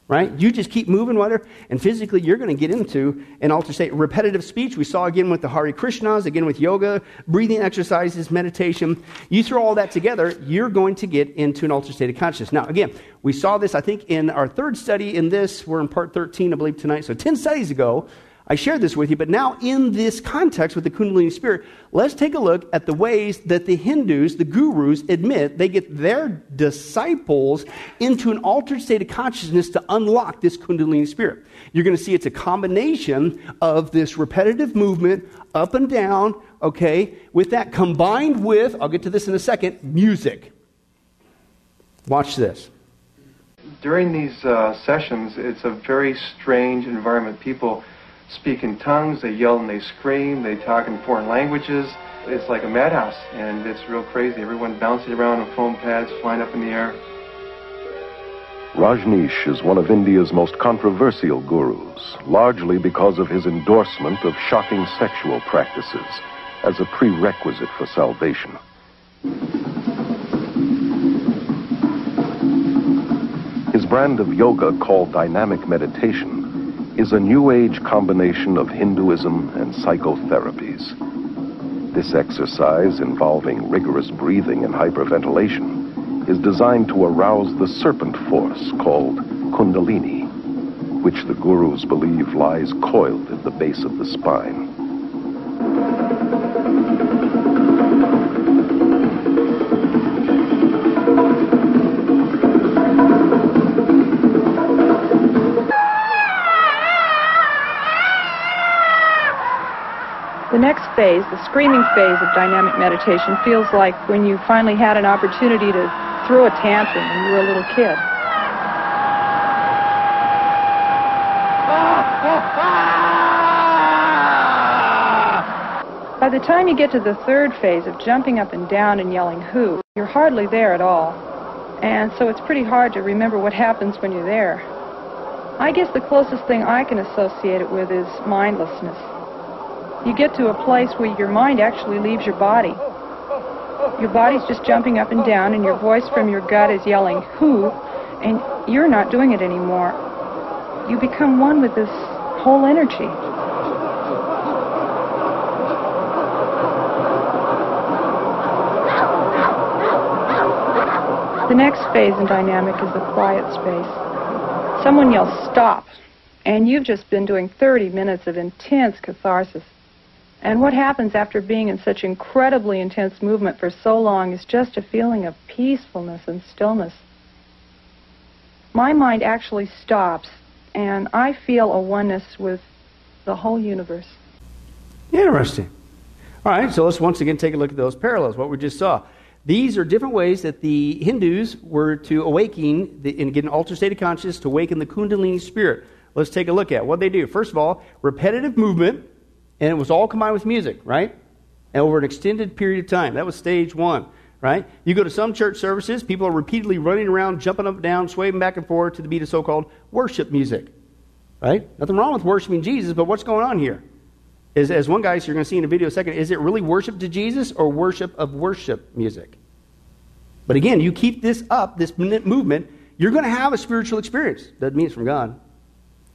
right? You just keep moving, whatever, and physically you're going to get into an altered state. Repetitive speech, we saw again with the Hare Krishnas, again with yoga, breathing exercises, meditation. You throw all that together, you're going to get into an altered state of consciousness. Now, again, we saw this, I think, in our third study in this. We're in part 13, I believe, tonight. So 10 studies ago, I shared this with you, but now in this context with the Kundalini spirit, let's take a look at the ways that the Hindus, the gurus, admit they get their disciples into an altered state of consciousness to unlock this Kundalini spirit. You're going to see it's a combination of this repetitive movement up and down, okay, with that combined with, I'll get to this in a second, music. Watch this. During these uh, sessions, it's a very strange environment. People speak in tongues, they yell and they scream, they talk in foreign languages. It's like a madhouse, and it's real crazy. Everyone bouncing around on foam pads, flying up in the air. Rajneesh is one of India's most controversial gurus, largely because of his endorsement of shocking sexual practices as a prerequisite for salvation. His brand of yoga, called dynamic meditation, is a New Age combination of Hinduism and psychotherapies. This exercise, involving rigorous breathing and hyperventilation, is designed to arouse the serpent force called Kundalini, which the gurus believe lies coiled at the base of the spine. The next phase, the screaming phase of dynamic meditation, feels like when you finally had an opportunity to throw a tantrum when you were a little kid. By the time you get to the third phase of jumping up and down and yelling who, you're hardly there at all. And so it's pretty hard to remember what happens when you're there. I guess the closest thing I can associate it with is mindlessness you get to a place where your mind actually leaves your body. Your body's just jumping up and down, and your voice from your gut is yelling, who, and you're not doing it anymore. You become one with this whole energy. The next phase in dynamic is the quiet space. Someone yells, stop, and you've just been doing 30 minutes of intense catharsis. And what happens after being in such incredibly intense movement for so long is just a feeling of peacefulness and stillness. My mind actually stops, and I feel a oneness with the whole universe. Interesting. All right, so let's once again take a look at those parallels, what we just saw. These are different ways that the Hindus were to awaken the, and get an altered state of consciousness to awaken the Kundalini spirit. Let's take a look at what they do. First of all, repetitive movement and it was all combined with music, right? And over an extended period of time. That was stage one, right? You go to some church services, people are repeatedly running around, jumping up and down, swaying back and forth to the beat of so called worship music, right? Nothing wrong with worshiping Jesus, but what's going on here? Is, as one guy, so you're going to see in a video a second, is it really worship to Jesus or worship of worship music? But again, you keep this up, this movement, you're going to have a spiritual experience. Doesn't mean it's from God.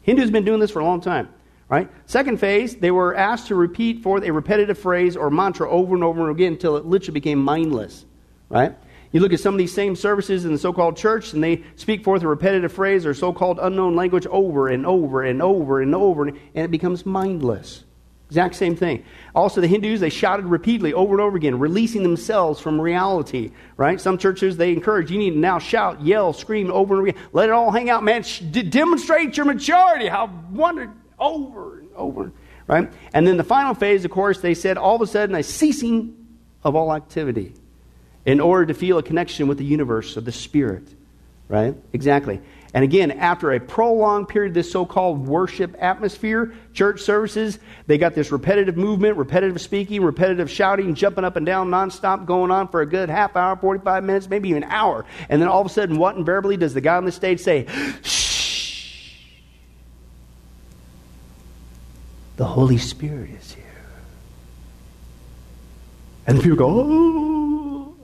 Hindu's been doing this for a long time. Right? Second phase, they were asked to repeat forth a repetitive phrase or mantra over and over again until it literally became mindless. Right? You look at some of these same services in the so called church, and they speak forth a repetitive phrase or so called unknown language over and over and over and over, and it becomes mindless. Exact same thing. Also, the Hindus, they shouted repeatedly over and over again, releasing themselves from reality, right? Some churches, they encourage you need to now shout, yell, scream over and over again. Let it all hang out, man. demonstrate your maturity. How wonderful over and over, right? And then the final phase, of course, they said all of a sudden a ceasing of all activity in order to feel a connection with the universe of the spirit, right? Exactly. And again, after a prolonged period of this so called worship atmosphere, church services, they got this repetitive movement, repetitive speaking, repetitive shouting, jumping up and down nonstop going on for a good half hour, 45 minutes, maybe even an hour. And then all of a sudden, what invariably does the guy on the stage say? Shh The Holy Spirit is here. And the people go, oh.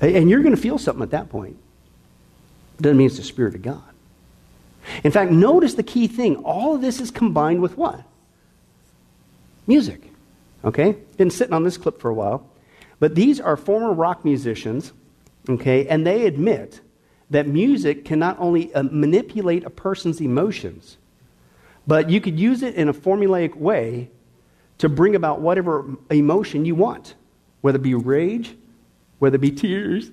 And you're going to feel something at that point. Doesn't mean it's the Spirit of God. In fact, notice the key thing. All of this is combined with what? Music. Okay? Been sitting on this clip for a while. But these are former rock musicians, okay, and they admit that music can not only uh, manipulate a person's emotions, but you could use it in a formulaic way to bring about whatever emotion you want, whether it be rage, whether it be tears,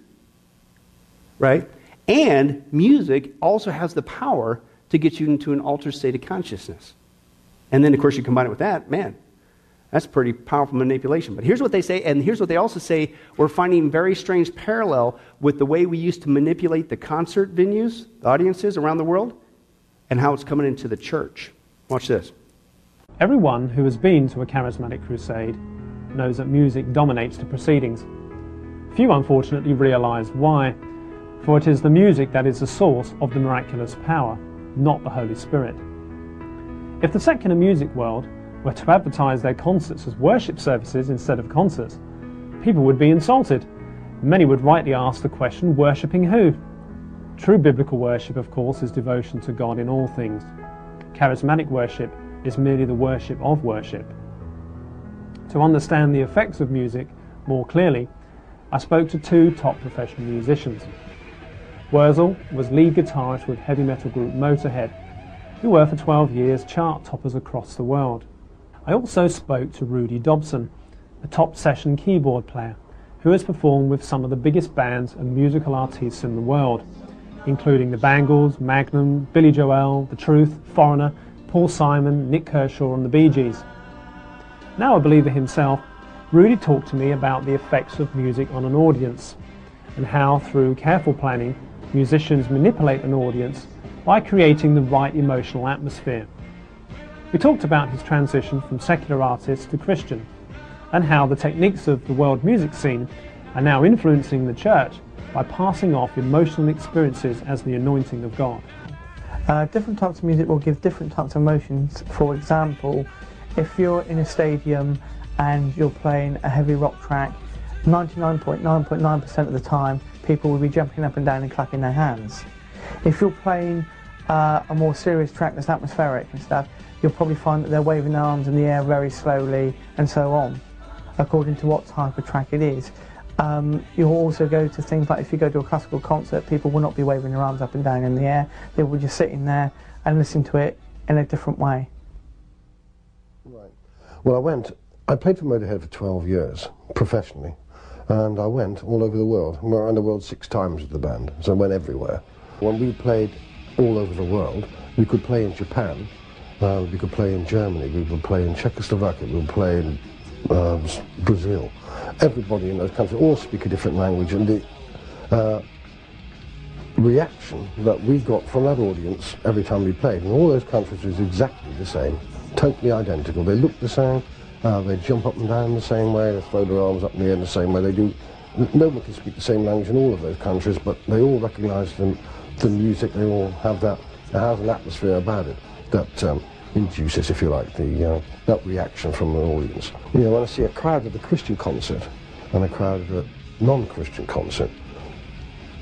right? And music also has the power to get you into an altered state of consciousness. And then, of course, you combine it with that, man, that's pretty powerful manipulation. But here's what they say, and here's what they also say we're finding very strange parallel with the way we used to manipulate the concert venues, the audiences around the world, and how it's coming into the church. Watch this. Everyone who has been to a charismatic crusade knows that music dominates the proceedings. Few unfortunately realize why, for it is the music that is the source of the miraculous power, not the Holy Spirit. If the secular music world were to advertise their concerts as worship services instead of concerts, people would be insulted. Many would rightly ask the question, worshipping who? True biblical worship, of course, is devotion to God in all things. Charismatic worship is merely the worship of worship. To understand the effects of music more clearly, I spoke to two top professional musicians. Wurzel was lead guitarist with heavy metal group Motorhead, who were for 12 years chart toppers across the world. I also spoke to Rudy Dobson, a top session keyboard player, who has performed with some of the biggest bands and musical artists in the world, including the Bangles, Magnum, Billy Joel, The Truth, Foreigner, Paul Simon, Nick Kershaw, and the Bee Gees. Now a believer himself, Rudy talked to me about the effects of music on an audience and how, through careful planning, musicians manipulate an audience by creating the right emotional atmosphere. We talked about his transition from secular artist to Christian and how the techniques of the world music scene are now influencing the church by passing off emotional experiences as the anointing of God. Uh, different types of music will give different types of emotions. For example, if you're in a stadium and you're playing a heavy rock track, 99.9.9% of the time people will be jumping up and down and clapping their hands. If you're playing uh, a more serious track that's atmospheric and stuff, you'll probably find that they're waving their arms in the air very slowly and so on, according to what type of track it is. Um, you'll also go to things like if you go to a classical concert, people will not be waving their arms up and down in the air. They will just sit in there and listen to it in a different way. Right. Well, I went, I played for Motorhead for 12 years, professionally, and I went all over the world. We were around the world six times with the band, so I went everywhere. When we played all over the world, we could play in Japan, uh, we could play in Germany, we could play in Czechoslovakia, we could play in um, Brazil. Everybody in those countries all speak a different language, and the uh, reaction that we got from that audience every time we played in all those countries was exactly the same, totally identical. They look the same, uh, they jump up and down the same way, they throw their arms up in the air the same way. They do. No one can speak the same language in all of those countries, but they all recognise the, the music. They all have that. It has an atmosphere about it that um, induces, if you like, the uh, that reaction from the audience. You know, when I see a crowd at a Christian concert and a crowd at a non-Christian concert,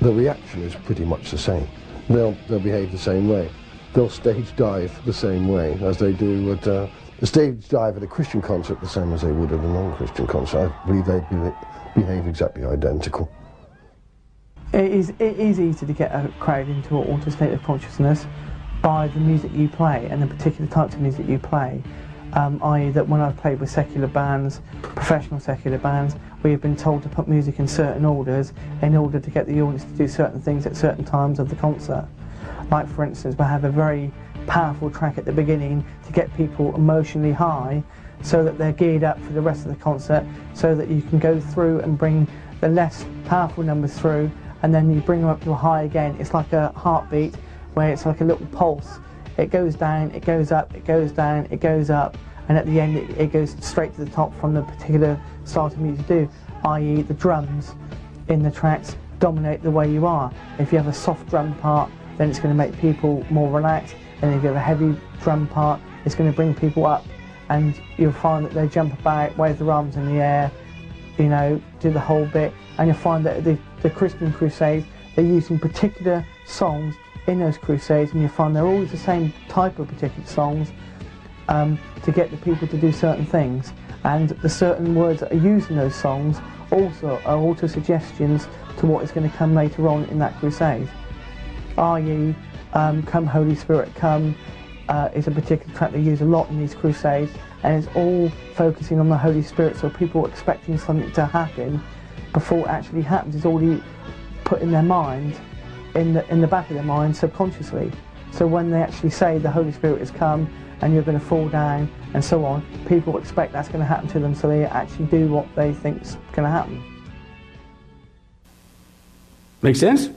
the reaction is pretty much the same. They'll they'll behave the same way. They'll stage dive the same way as they do at. Uh, the stage dive at a Christian concert the same as they would at a non-Christian concert. I believe they behave exactly identical. It is, it is easy to get a crowd into an altered state of consciousness by the music you play and the particular types of music you play. Um, i.e. that when I've played with secular bands, professional secular bands, we have been told to put music in certain orders in order to get the audience to do certain things at certain times of the concert. Like for instance, we have a very powerful track at the beginning to get people emotionally high so that they're geared up for the rest of the concert so that you can go through and bring the less powerful numbers through and then you bring them up to a high again. It's like a heartbeat where it's like a little pulse. It goes down, it goes up, it goes down, it goes up, and at the end it, it goes straight to the top from the particular style of music you do, i.e. the drums in the tracks dominate the way you are. If you have a soft drum part, then it's going to make people more relaxed and if you have a heavy drum part, it's going to bring people up and you'll find that they jump about, wave their arms in the air, you know, do the whole bit. And you'll find that the, the Christian crusades, they're using particular songs in those crusades and you'll find they're always the same type of particular songs um, to get the people to do certain things. And the certain words that are used in those songs also are auto suggestions to what is going to come later on in that crusade. i.e., um, Come Holy Spirit Come uh, is a particular track they use a lot in these crusades and it's all focusing on the Holy Spirit so people are expecting something to happen before it actually happens. It's already put in their mind, in the, in the back of their mind subconsciously. So when they actually say the Holy Spirit has come and you're going to fall down and so on, people expect that's going to happen to them so they actually do what they think is going to happen. Make sense?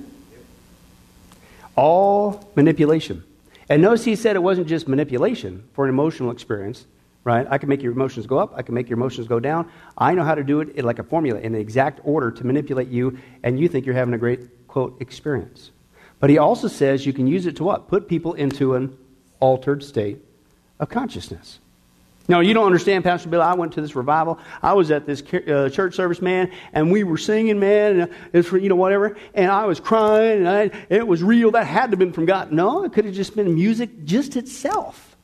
All manipulation. And notice he said it wasn't just manipulation for an emotional experience, right? I can make your emotions go up, I can make your emotions go down. I know how to do it like a formula, in the exact order to manipulate you, and you think you're having a great, quote, experience. But he also says you can use it to what? Put people into an altered state of consciousness. No, you don't understand, Pastor Bill. I went to this revival. I was at this uh, church service, man, and we were singing, man, and it's for, you know, whatever. And I was crying, and I, it was real. That had to have been from God. No, it could have just been music just itself.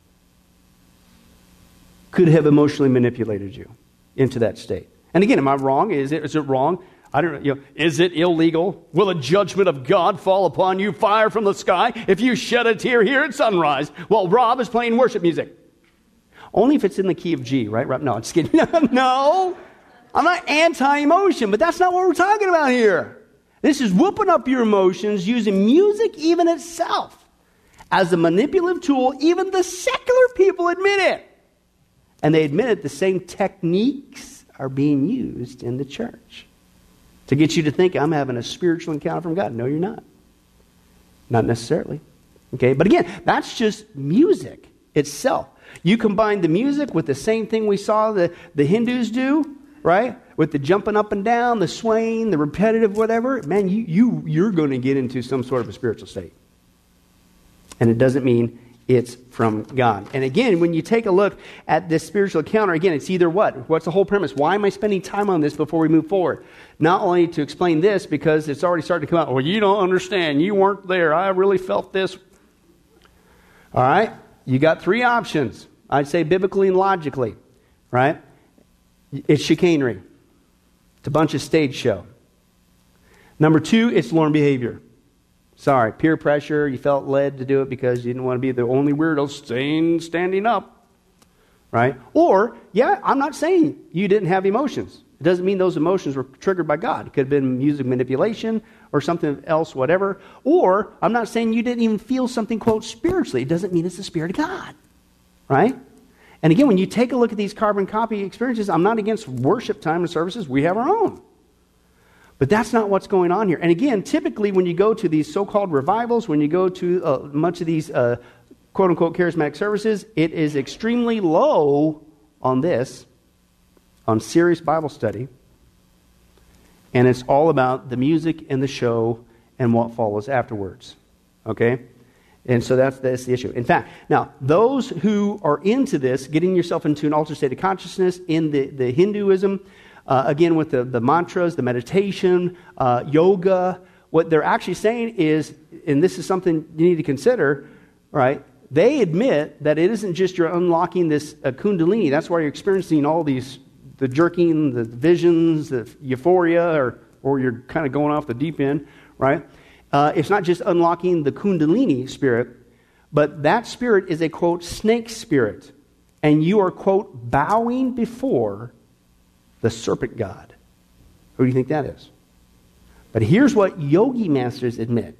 Could have emotionally manipulated you. into that state. And again, am I wrong? Is it, is it wrong? I don't know, you know. Is it illegal? Will a judgment of God fall upon you, fire from the sky, if you shed a tear here at sunrise while Rob is playing worship music? Only if it's in the key of G, right? No, I'm just kidding. no, I'm not anti emotion, but that's not what we're talking about here. This is whooping up your emotions using music, even itself, as a manipulative tool. Even the secular people admit it. And they admit it, the same techniques are being used in the church to get you to think I'm having a spiritual encounter from God. No, you're not. Not necessarily. Okay, but again, that's just music itself. You combine the music with the same thing we saw the, the Hindus do, right? With the jumping up and down, the swaying, the repetitive, whatever, man, you, you, you're going to get into some sort of a spiritual state. And it doesn't mean it's from God. And again, when you take a look at this spiritual encounter, again, it's either what? What's the whole premise? Why am I spending time on this before we move forward? Not only to explain this, because it's already starting to come out. Well, you don't understand. You weren't there. I really felt this. All right? You got three options. I'd say biblically and logically, right? It's chicanery. It's a bunch of stage show. Number two, it's learned behavior. Sorry, peer pressure. You felt led to do it because you didn't want to be the only weirdo staying, standing up. Right? Or, yeah, I'm not saying you didn't have emotions. It doesn't mean those emotions were triggered by God. It could have been music manipulation or something else, whatever. Or, I'm not saying you didn't even feel something, quote, spiritually. It doesn't mean it's the Spirit of God. Right? And again, when you take a look at these carbon copy experiences, I'm not against worship time and services. We have our own. But that's not what's going on here. And again, typically when you go to these so called revivals, when you go to uh, much of these uh, quote unquote charismatic services, it is extremely low on this, on serious Bible study. And it's all about the music and the show and what follows afterwards. Okay? And so that's, that's the issue. In fact, now, those who are into this, getting yourself into an altered state of consciousness in the, the Hinduism, uh, again, with the, the mantras, the meditation, uh, yoga, what they're actually saying is, and this is something you need to consider, right? They admit that it isn't just you're unlocking this uh, kundalini. That's why you're experiencing all these, the jerking, the visions, the euphoria, or, or you're kind of going off the deep end, right? Uh, it's not just unlocking the kundalini spirit, but that spirit is a, quote, snake spirit. And you are, quote, bowing before the serpent god. Who do you think that is? But here's what yogi masters admit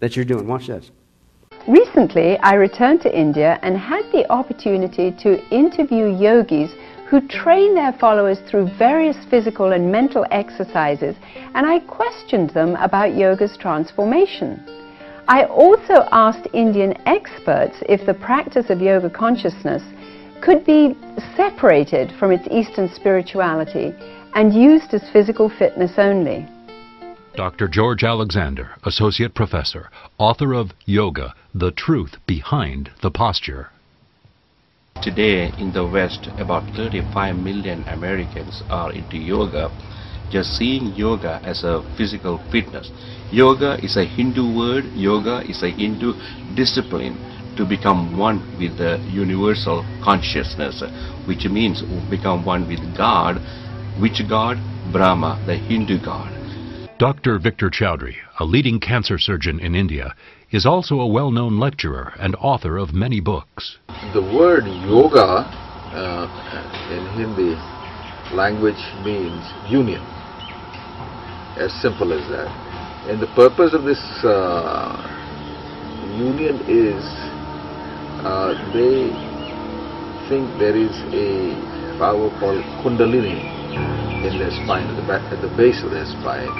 that you're doing. Watch this. Recently, I returned to India and had the opportunity to interview yogis who train their followers through various physical and mental exercises, and I questioned them about yoga's transformation. I also asked Indian experts if the practice of yoga consciousness could be separated from its Eastern spirituality and used as physical fitness only. Dr. George Alexander, Associate Professor, author of Yoga, The Truth Behind the Posture. Today in the West, about 35 million Americans are into yoga, just seeing yoga as a physical fitness. Yoga is a Hindu word, yoga is a Hindu discipline to become one with the universal consciousness, which means become one with God. Which God? Brahma, the Hindu God. Dr. Victor Choudhrie, a leading cancer surgeon in India, is also a well-known lecturer and author of many books. The word yoga uh, in Hindi language means union, as simple as that. And the purpose of this uh, union is uh, they think there is a power called Kundalini in their spine, at the, back, at the base of their spine,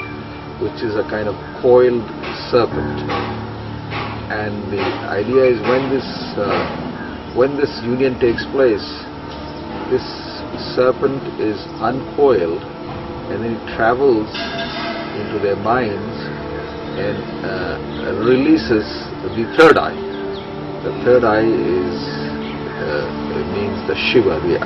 which is a kind of coiled serpent. And the idea is when this uh, when this union takes place, this serpent is uncoiled and then it travels into their minds and uh, releases the third eye the third eye is uh, means the Shiva, the,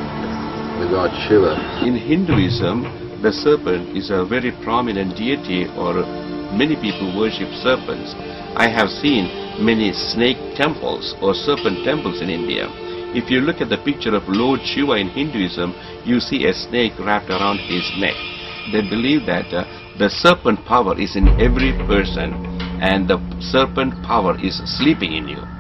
the god Shiva. In Hinduism, the serpent is a very prominent deity or many people worship serpents. I have seen many snake temples or serpent temples in India. If you look at the picture of Lord Shiva in Hinduism, you see a snake wrapped around his neck. They believe that uh, the serpent power is in every person and the serpent power is sleeping in you.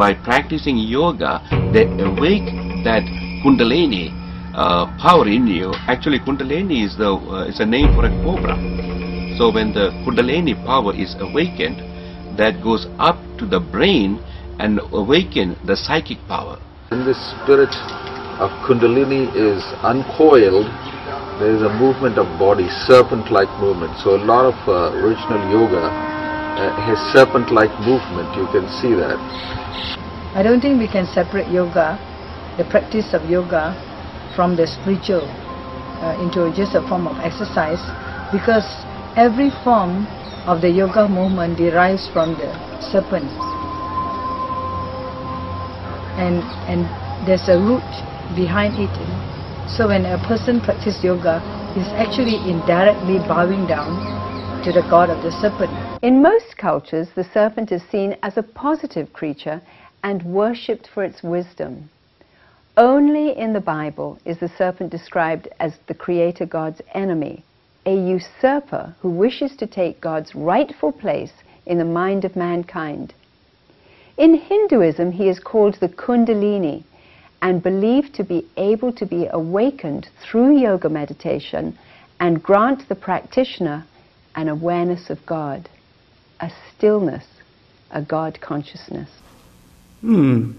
By practicing yoga, they awake that kundalini uh, power in you. Actually, kundalini is the uh, is a name for a cobra. So when the kundalini power is awakened, that goes up to the brain and awaken the psychic power. When the spirit of kundalini is uncoiled, there is a movement of body, serpent-like movement. So a lot of uh, original yoga uh, has serpent-like movement. You can see that. I don't think we can separate yoga, the practice of yoga, from the spiritual uh, into just a form of exercise because every form of the yoga movement derives from the serpent. And, and there's a root behind it. So when a person practices yoga, he's actually indirectly bowing down to the god of the serpent. In most cultures, the serpent is seen as a positive creature and worshipped for its wisdom. Only in the Bible is the serpent described as the Creator God's enemy, a usurper who wishes to take God's rightful place in the mind of mankind. In Hinduism, he is called the Kundalini and believed to be able to be awakened through yoga meditation and grant the practitioner an awareness of God, a stillness, a God consciousness. Hmm.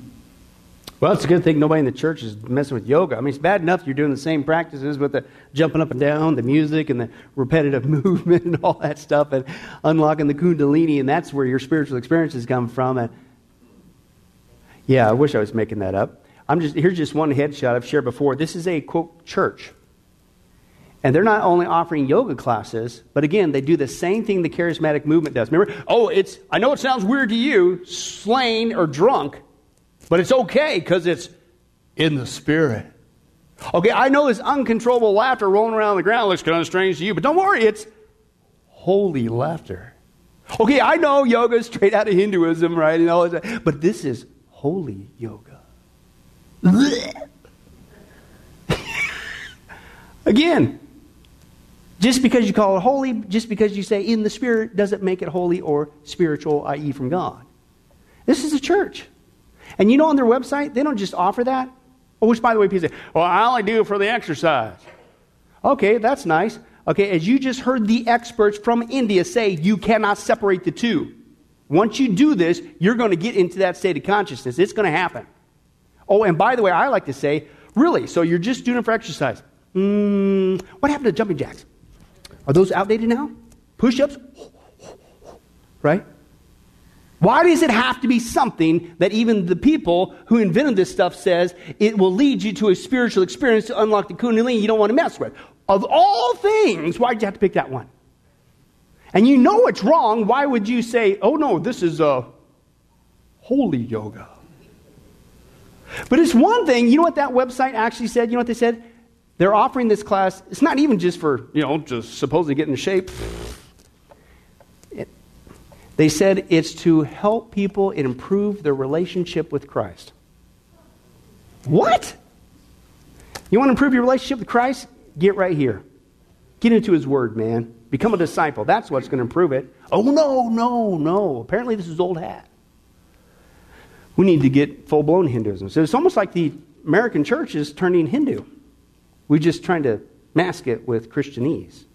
Well, it's a good thing nobody in the church is messing with yoga. I mean, it's bad enough you're doing the same practices with the jumping up and down, the music, and the repetitive movement and all that stuff, and unlocking the kundalini, and that's where your spiritual experiences come from. And yeah, I wish I was making that up. I'm just here's just one headshot I've shared before. This is a quote church. And they're not only offering yoga classes, but again, they do the same thing the charismatic movement does. Remember? Oh, it's I know it sounds weird to you, slain or drunk, but it's okay because it's in the spirit. Okay, I know this uncontrollable laughter rolling around the ground looks kind of strange to you, but don't worry, it's holy laughter. Okay, I know yoga is straight out of Hinduism, right? And all that, but this is holy yoga. Again, just because you call it holy, just because you say in the spirit, doesn't make it holy or spiritual, i.e., from God. This is a church. And you know on their website, they don't just offer that. Oh, which, by the way, people say, well, I only do it for the exercise. Okay, that's nice. Okay, as you just heard the experts from India say, you cannot separate the two. Once you do this, you're going to get into that state of consciousness. It's going to happen. Oh, and by the way, I like to say, really, so you're just doing it for exercise. Mm, what happened to jumping jacks? Are those outdated now? Push ups? Right? Why does it have to be something that even the people who invented this stuff says it will lead you to a spiritual experience to unlock the kundalini you don't want to mess with? Of all things, why'd you have to pick that one? And you know it's wrong. Why would you say, oh no, this is a holy yoga? But it's one thing. You know what that website actually said? You know what they said? They're offering this class. It's not even just for, you know, just supposedly getting in shape. They said it's to help people improve their relationship with Christ. What? You want to improve your relationship with Christ? Get right here. Get into His Word, man. Become a disciple. That's what's going to improve it. Oh, no, no, no. Apparently, this is old hat. We need to get full blown Hinduism. So it's almost like the American church is turning Hindu. We're just trying to mask it with Christianese.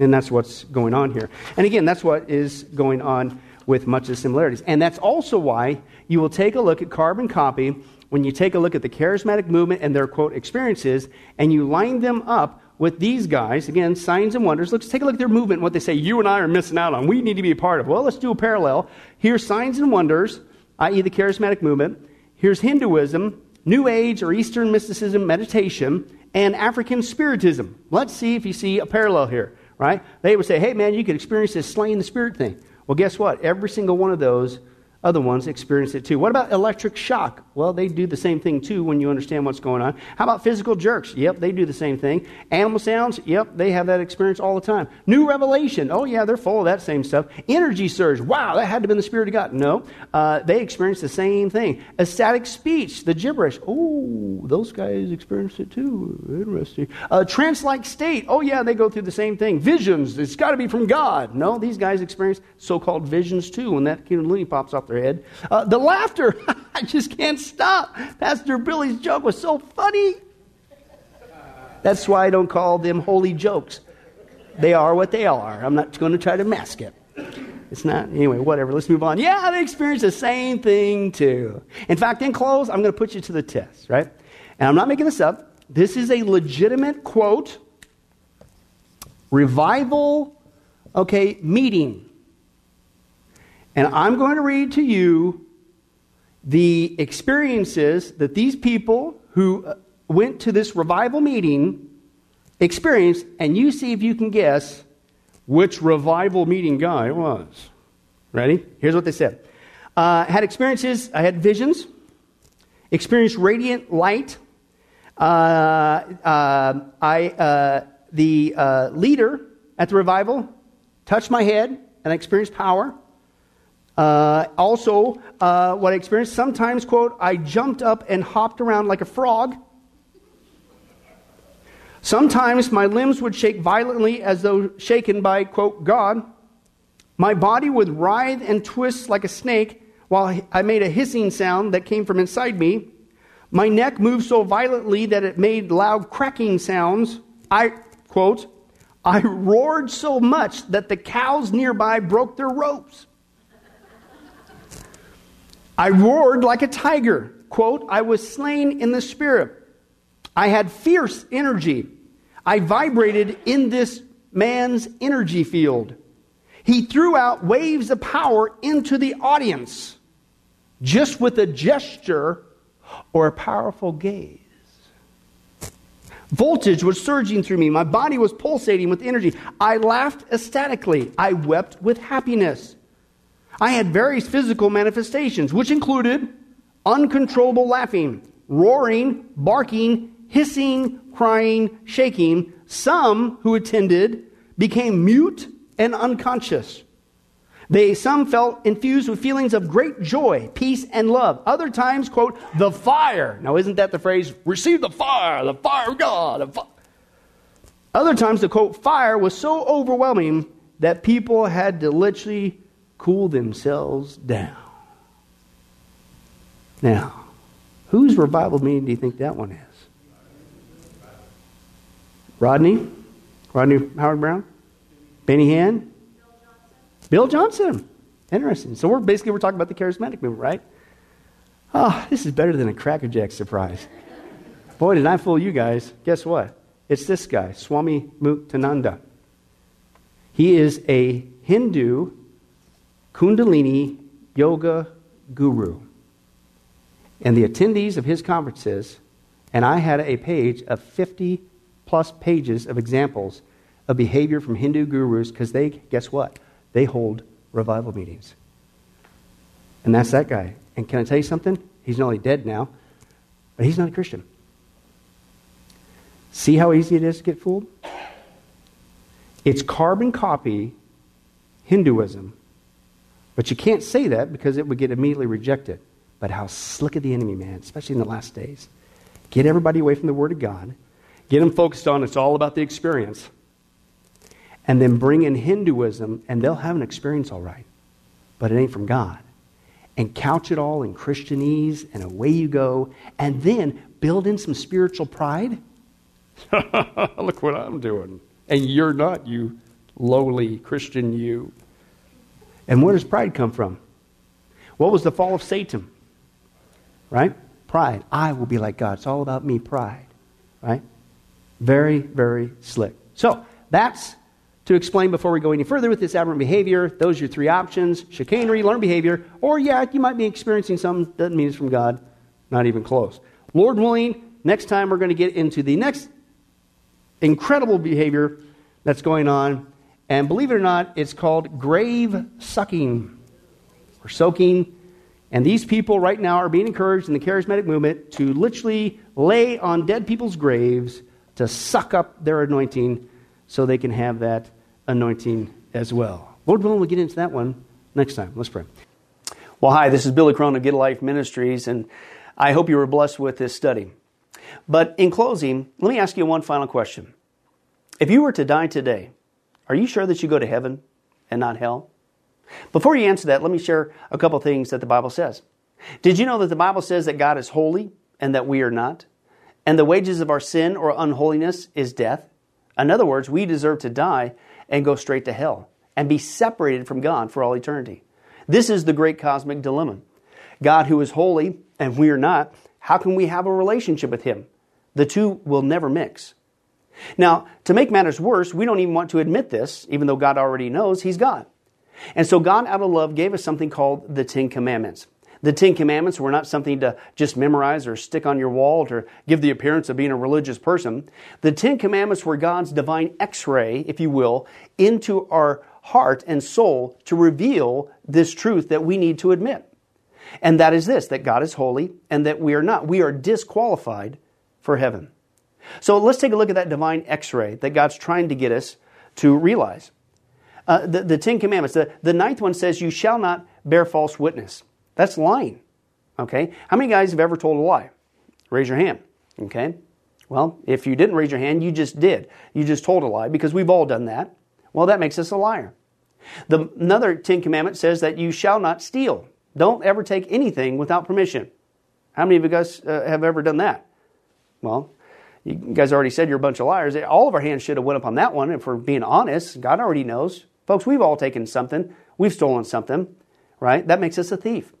And that's what's going on here. And again, that's what is going on with much of the similarities. And that's also why you will take a look at carbon copy when you take a look at the charismatic movement and their quote experiences, and you line them up with these guys, again, signs and wonders. Let's take a look at their movement and what they say you and I are missing out on. We need to be a part of. Well, let's do a parallel. Here's signs and wonders, i.e., the charismatic movement. Here's Hinduism, New Age or Eastern mysticism, meditation, and African spiritism. Let's see if you see a parallel here right? They would say, hey, man, you could experience this slaying the spirit thing. Well, guess what? Every single one of those other ones experienced it too. What about electric shock Well, they do the same thing too when you understand what's going on. How about physical jerks? Yep, they do the same thing. Animal sounds? Yep, they have that experience all the time. New revelation? Oh, yeah, they're full of that same stuff. Energy surge? Wow, that had to be the Spirit of God. No, uh, they experience the same thing. Ecstatic speech, the gibberish. Oh, those guys experience it too. Interesting. Uh, trance like state? Oh, yeah, they go through the same thing. Visions? It's got to be from God. No, these guys experience so called visions too when that kundalini pops off their head. Uh, the laughter? I just can't stop. Pastor Billy's joke was so funny. That's why I don't call them holy jokes. They are what they are. I'm not going to try to mask it. It's not, anyway, whatever. Let's move on. Yeah, they experienced the same thing too. In fact, in close, I'm going to put you to the test, right? And I'm not making this up. This is a legitimate quote. Revival, okay, meeting. And I'm going to read to you the experiences that these people who uh, went to this revival meeting experienced, and you see if you can guess which revival meeting guy it was. Ready? Here's what they said. Uh, had experiences, I had visions, experienced radiant light. Uh, uh, I, uh, the uh, leader at the revival touched my head, and I experienced power. Uh, also, uh, what I experienced sometimes, quote, I jumped up and hopped around like a frog. Sometimes my limbs would shake violently as though shaken by, quote, God. My body would writhe and twist like a snake while I made a hissing sound that came from inside me. My neck moved so violently that it made loud cracking sounds. I, quote, I roared so much that the cows nearby broke their ropes. I roared like a tiger. Quote, I was slain in the spirit. I had fierce energy. I vibrated in this man's energy field. He threw out waves of power into the audience just with a gesture or a powerful gaze. Voltage was surging through me. My body was pulsating with energy. I laughed ecstatically. I wept with happiness. I had various physical manifestations, which included uncontrollable laughing, roaring, barking, hissing, crying, shaking. Some who attended became mute and unconscious. They some felt infused with feelings of great joy, peace, and love. Other times, quote, the fire. Now, isn't that the phrase? Receive the fire, the fire of God. Other times, the quote, fire was so overwhelming that people had to literally cool themselves down. Now, whose revival meeting do you think that one is? Rodney? Rodney Howard-Browne? Benny Hinn? Bill Johnson. Interesting. So we're basically we're talking about the charismatic movement, right? Oh, this is better than a Cracker Jack surprise. Boy, did I fool you guys. Guess what? It's this guy, Swami Muktananda. He is a Hindu Kundalini Yoga Guru. And the attendees of his conferences, and I had a page of 50 plus pages of examples of behavior from Hindu gurus because they, guess what? They hold revival meetings. And that's that guy. And can I tell you something? He's not only dead now, but he's not a Christian. See how easy it is to get fooled? It's carbon copy Hinduism but you can't say that because it would get immediately rejected. But how slick of the enemy, man, especially in the last days. Get everybody away from the Word of God. Get them focused on it's all about the experience. And then bring in Hinduism, and they'll have an experience all right. But it ain't from God. And couch it all in Christianese, and away you go. And then build in some spiritual pride. Look what I'm doing. And you're not, you lowly Christian, you. And where does pride come from? What was the fall of Satan? Right? Pride. I will be like God. It's all about me, pride. Right? Very, very slick. So, that's to explain before we go any further with this aberrant behavior. Those are your three options chicanery, learned behavior, or yeah, you might be experiencing something, doesn't mean it's from God, not even close. Lord willing, next time we're going to get into the next incredible behavior that's going on and believe it or not, it's called grave sucking or soaking. And these people right now are being encouraged in the charismatic movement to literally lay on dead people's graves to suck up their anointing so they can have that anointing as well. Lord willing, we'll get into that one next time. Let's pray. Well, hi, this is Billy Crone of Get Life Ministries, and I hope you were blessed with this study. But in closing, let me ask you one final question. If you were to die today, are you sure that you go to heaven and not hell? Before you answer that, let me share a couple things that the Bible says. Did you know that the Bible says that God is holy and that we are not? And the wages of our sin or unholiness is death? In other words, we deserve to die and go straight to hell and be separated from God for all eternity. This is the great cosmic dilemma. God, who is holy and we are not, how can we have a relationship with Him? The two will never mix. Now, to make matters worse, we don't even want to admit this, even though God already knows He's God. And so God, out of love, gave us something called the Ten Commandments. The Ten Commandments were not something to just memorize or stick on your wall to give the appearance of being a religious person. The Ten Commandments were God's divine x ray, if you will, into our heart and soul to reveal this truth that we need to admit. And that is this that God is holy and that we are not. We are disqualified for heaven. So let's take a look at that divine x ray that God's trying to get us to realize. Uh, the, the Ten Commandments, the, the ninth one says, You shall not bear false witness. That's lying. Okay? How many guys have ever told a lie? Raise your hand. Okay? Well, if you didn't raise your hand, you just did. You just told a lie because we've all done that. Well, that makes us a liar. The, another Ten Commandment says that you shall not steal. Don't ever take anything without permission. How many of you guys uh, have ever done that? Well, you guys already said you're a bunch of liars. All of our hands should have went up on that one. If we're being honest, God already knows. Folks, we've all taken something. We've stolen something, right? That makes us a thief.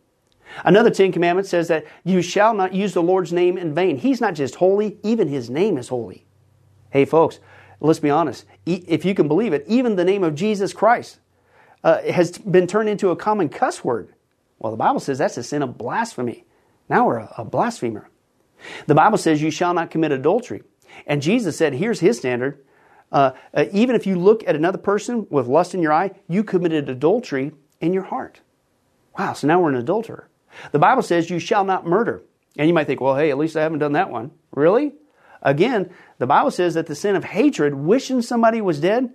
Another Ten Commandments says that you shall not use the Lord's name in vain. He's not just holy, even His name is holy. Hey, folks, let's be honest. If you can believe it, even the name of Jesus Christ uh, has been turned into a common cuss word. Well, the Bible says that's a sin of blasphemy. Now we're a, a blasphemer. The Bible says you shall not commit adultery. And Jesus said, here's his standard. Uh, uh, even if you look at another person with lust in your eye, you committed adultery in your heart. Wow, so now we're an adulterer. The Bible says you shall not murder. And you might think, well, hey, at least I haven't done that one. Really? Again, the Bible says that the sin of hatred, wishing somebody was dead,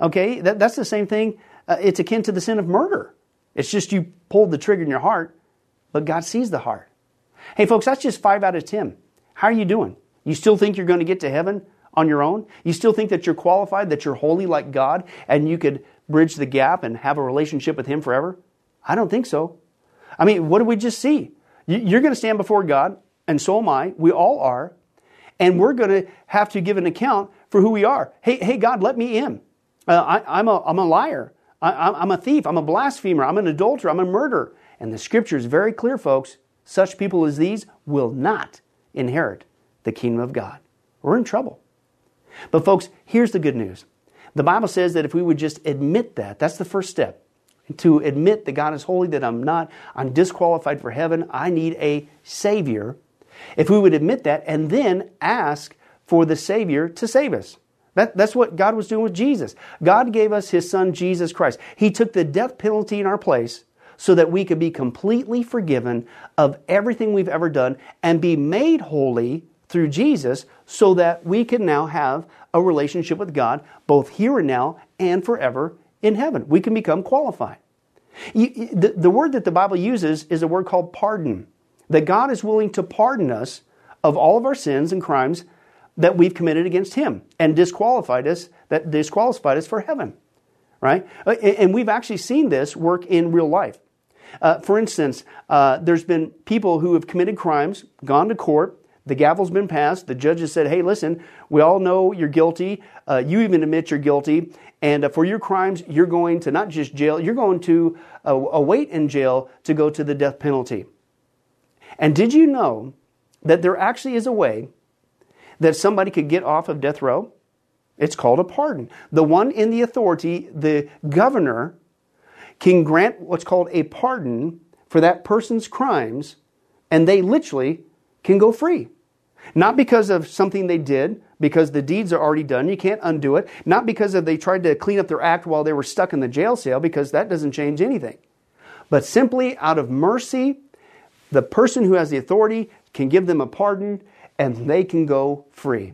okay, that, that's the same thing. Uh, it's akin to the sin of murder. It's just you pulled the trigger in your heart, but God sees the heart. Hey, folks, that's just five out of 10. How are you doing? You still think you're going to get to heaven on your own? You still think that you're qualified, that you're holy like God, and you could bridge the gap and have a relationship with Him forever? I don't think so. I mean, what did we just see? You're going to stand before God, and so am I. We all are. And we're going to have to give an account for who we are. Hey, hey God, let me in. Uh, I, am a, I'm a liar. I, am a thief. I'm a blasphemer. I'm an adulterer. I'm a murderer. And the scripture is very clear, folks. Such people as these will not inherit the kingdom of God. We're in trouble. But, folks, here's the good news. The Bible says that if we would just admit that, that's the first step. To admit that God is holy, that I'm not, I'm disqualified for heaven, I need a Savior. If we would admit that and then ask for the Savior to save us. That, that's what God was doing with Jesus. God gave us His Son, Jesus Christ. He took the death penalty in our place so that we could be completely forgiven of everything we've ever done and be made holy through Jesus so that we can now have a relationship with God both here and now and forever in heaven. We can become qualified. The, the word that the Bible uses is a word called pardon. That God is willing to pardon us of all of our sins and crimes that we've committed against him and disqualified us that disqualified us for heaven right and we've actually seen this work in real life uh, for instance uh, there's been people who have committed crimes gone to court the gavel's been passed the judge has said hey listen we all know you're guilty uh, you even admit you're guilty and uh, for your crimes you're going to not just jail you're going to uh, await in jail to go to the death penalty and did you know that there actually is a way that somebody could get off of death row? It's called a pardon. The one in the authority, the governor, can grant what's called a pardon for that person's crimes, and they literally can go free. Not because of something they did, because the deeds are already done, you can't undo it. Not because of they tried to clean up their act while they were stuck in the jail cell, because that doesn't change anything. But simply out of mercy the person who has the authority can give them a pardon and they can go free.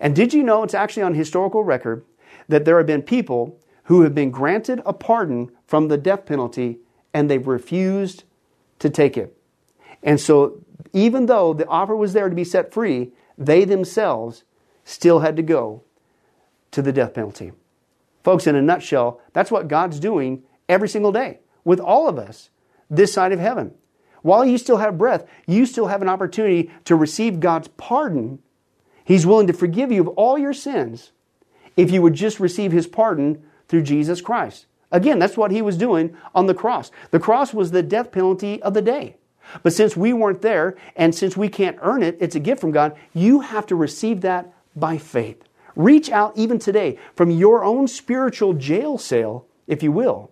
And did you know it's actually on historical record that there have been people who have been granted a pardon from the death penalty and they've refused to take it. And so, even though the offer was there to be set free, they themselves still had to go to the death penalty. Folks, in a nutshell, that's what God's doing every single day with all of us this side of heaven. While you still have breath, you still have an opportunity to receive God's pardon. He's willing to forgive you of all your sins if you would just receive His pardon through Jesus Christ. Again, that's what He was doing on the cross. The cross was the death penalty of the day. But since we weren't there, and since we can't earn it, it's a gift from God, you have to receive that by faith. Reach out even today from your own spiritual jail cell, if you will,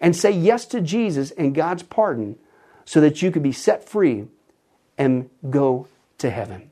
and say yes to Jesus and God's pardon so that you can be set free and go to heaven.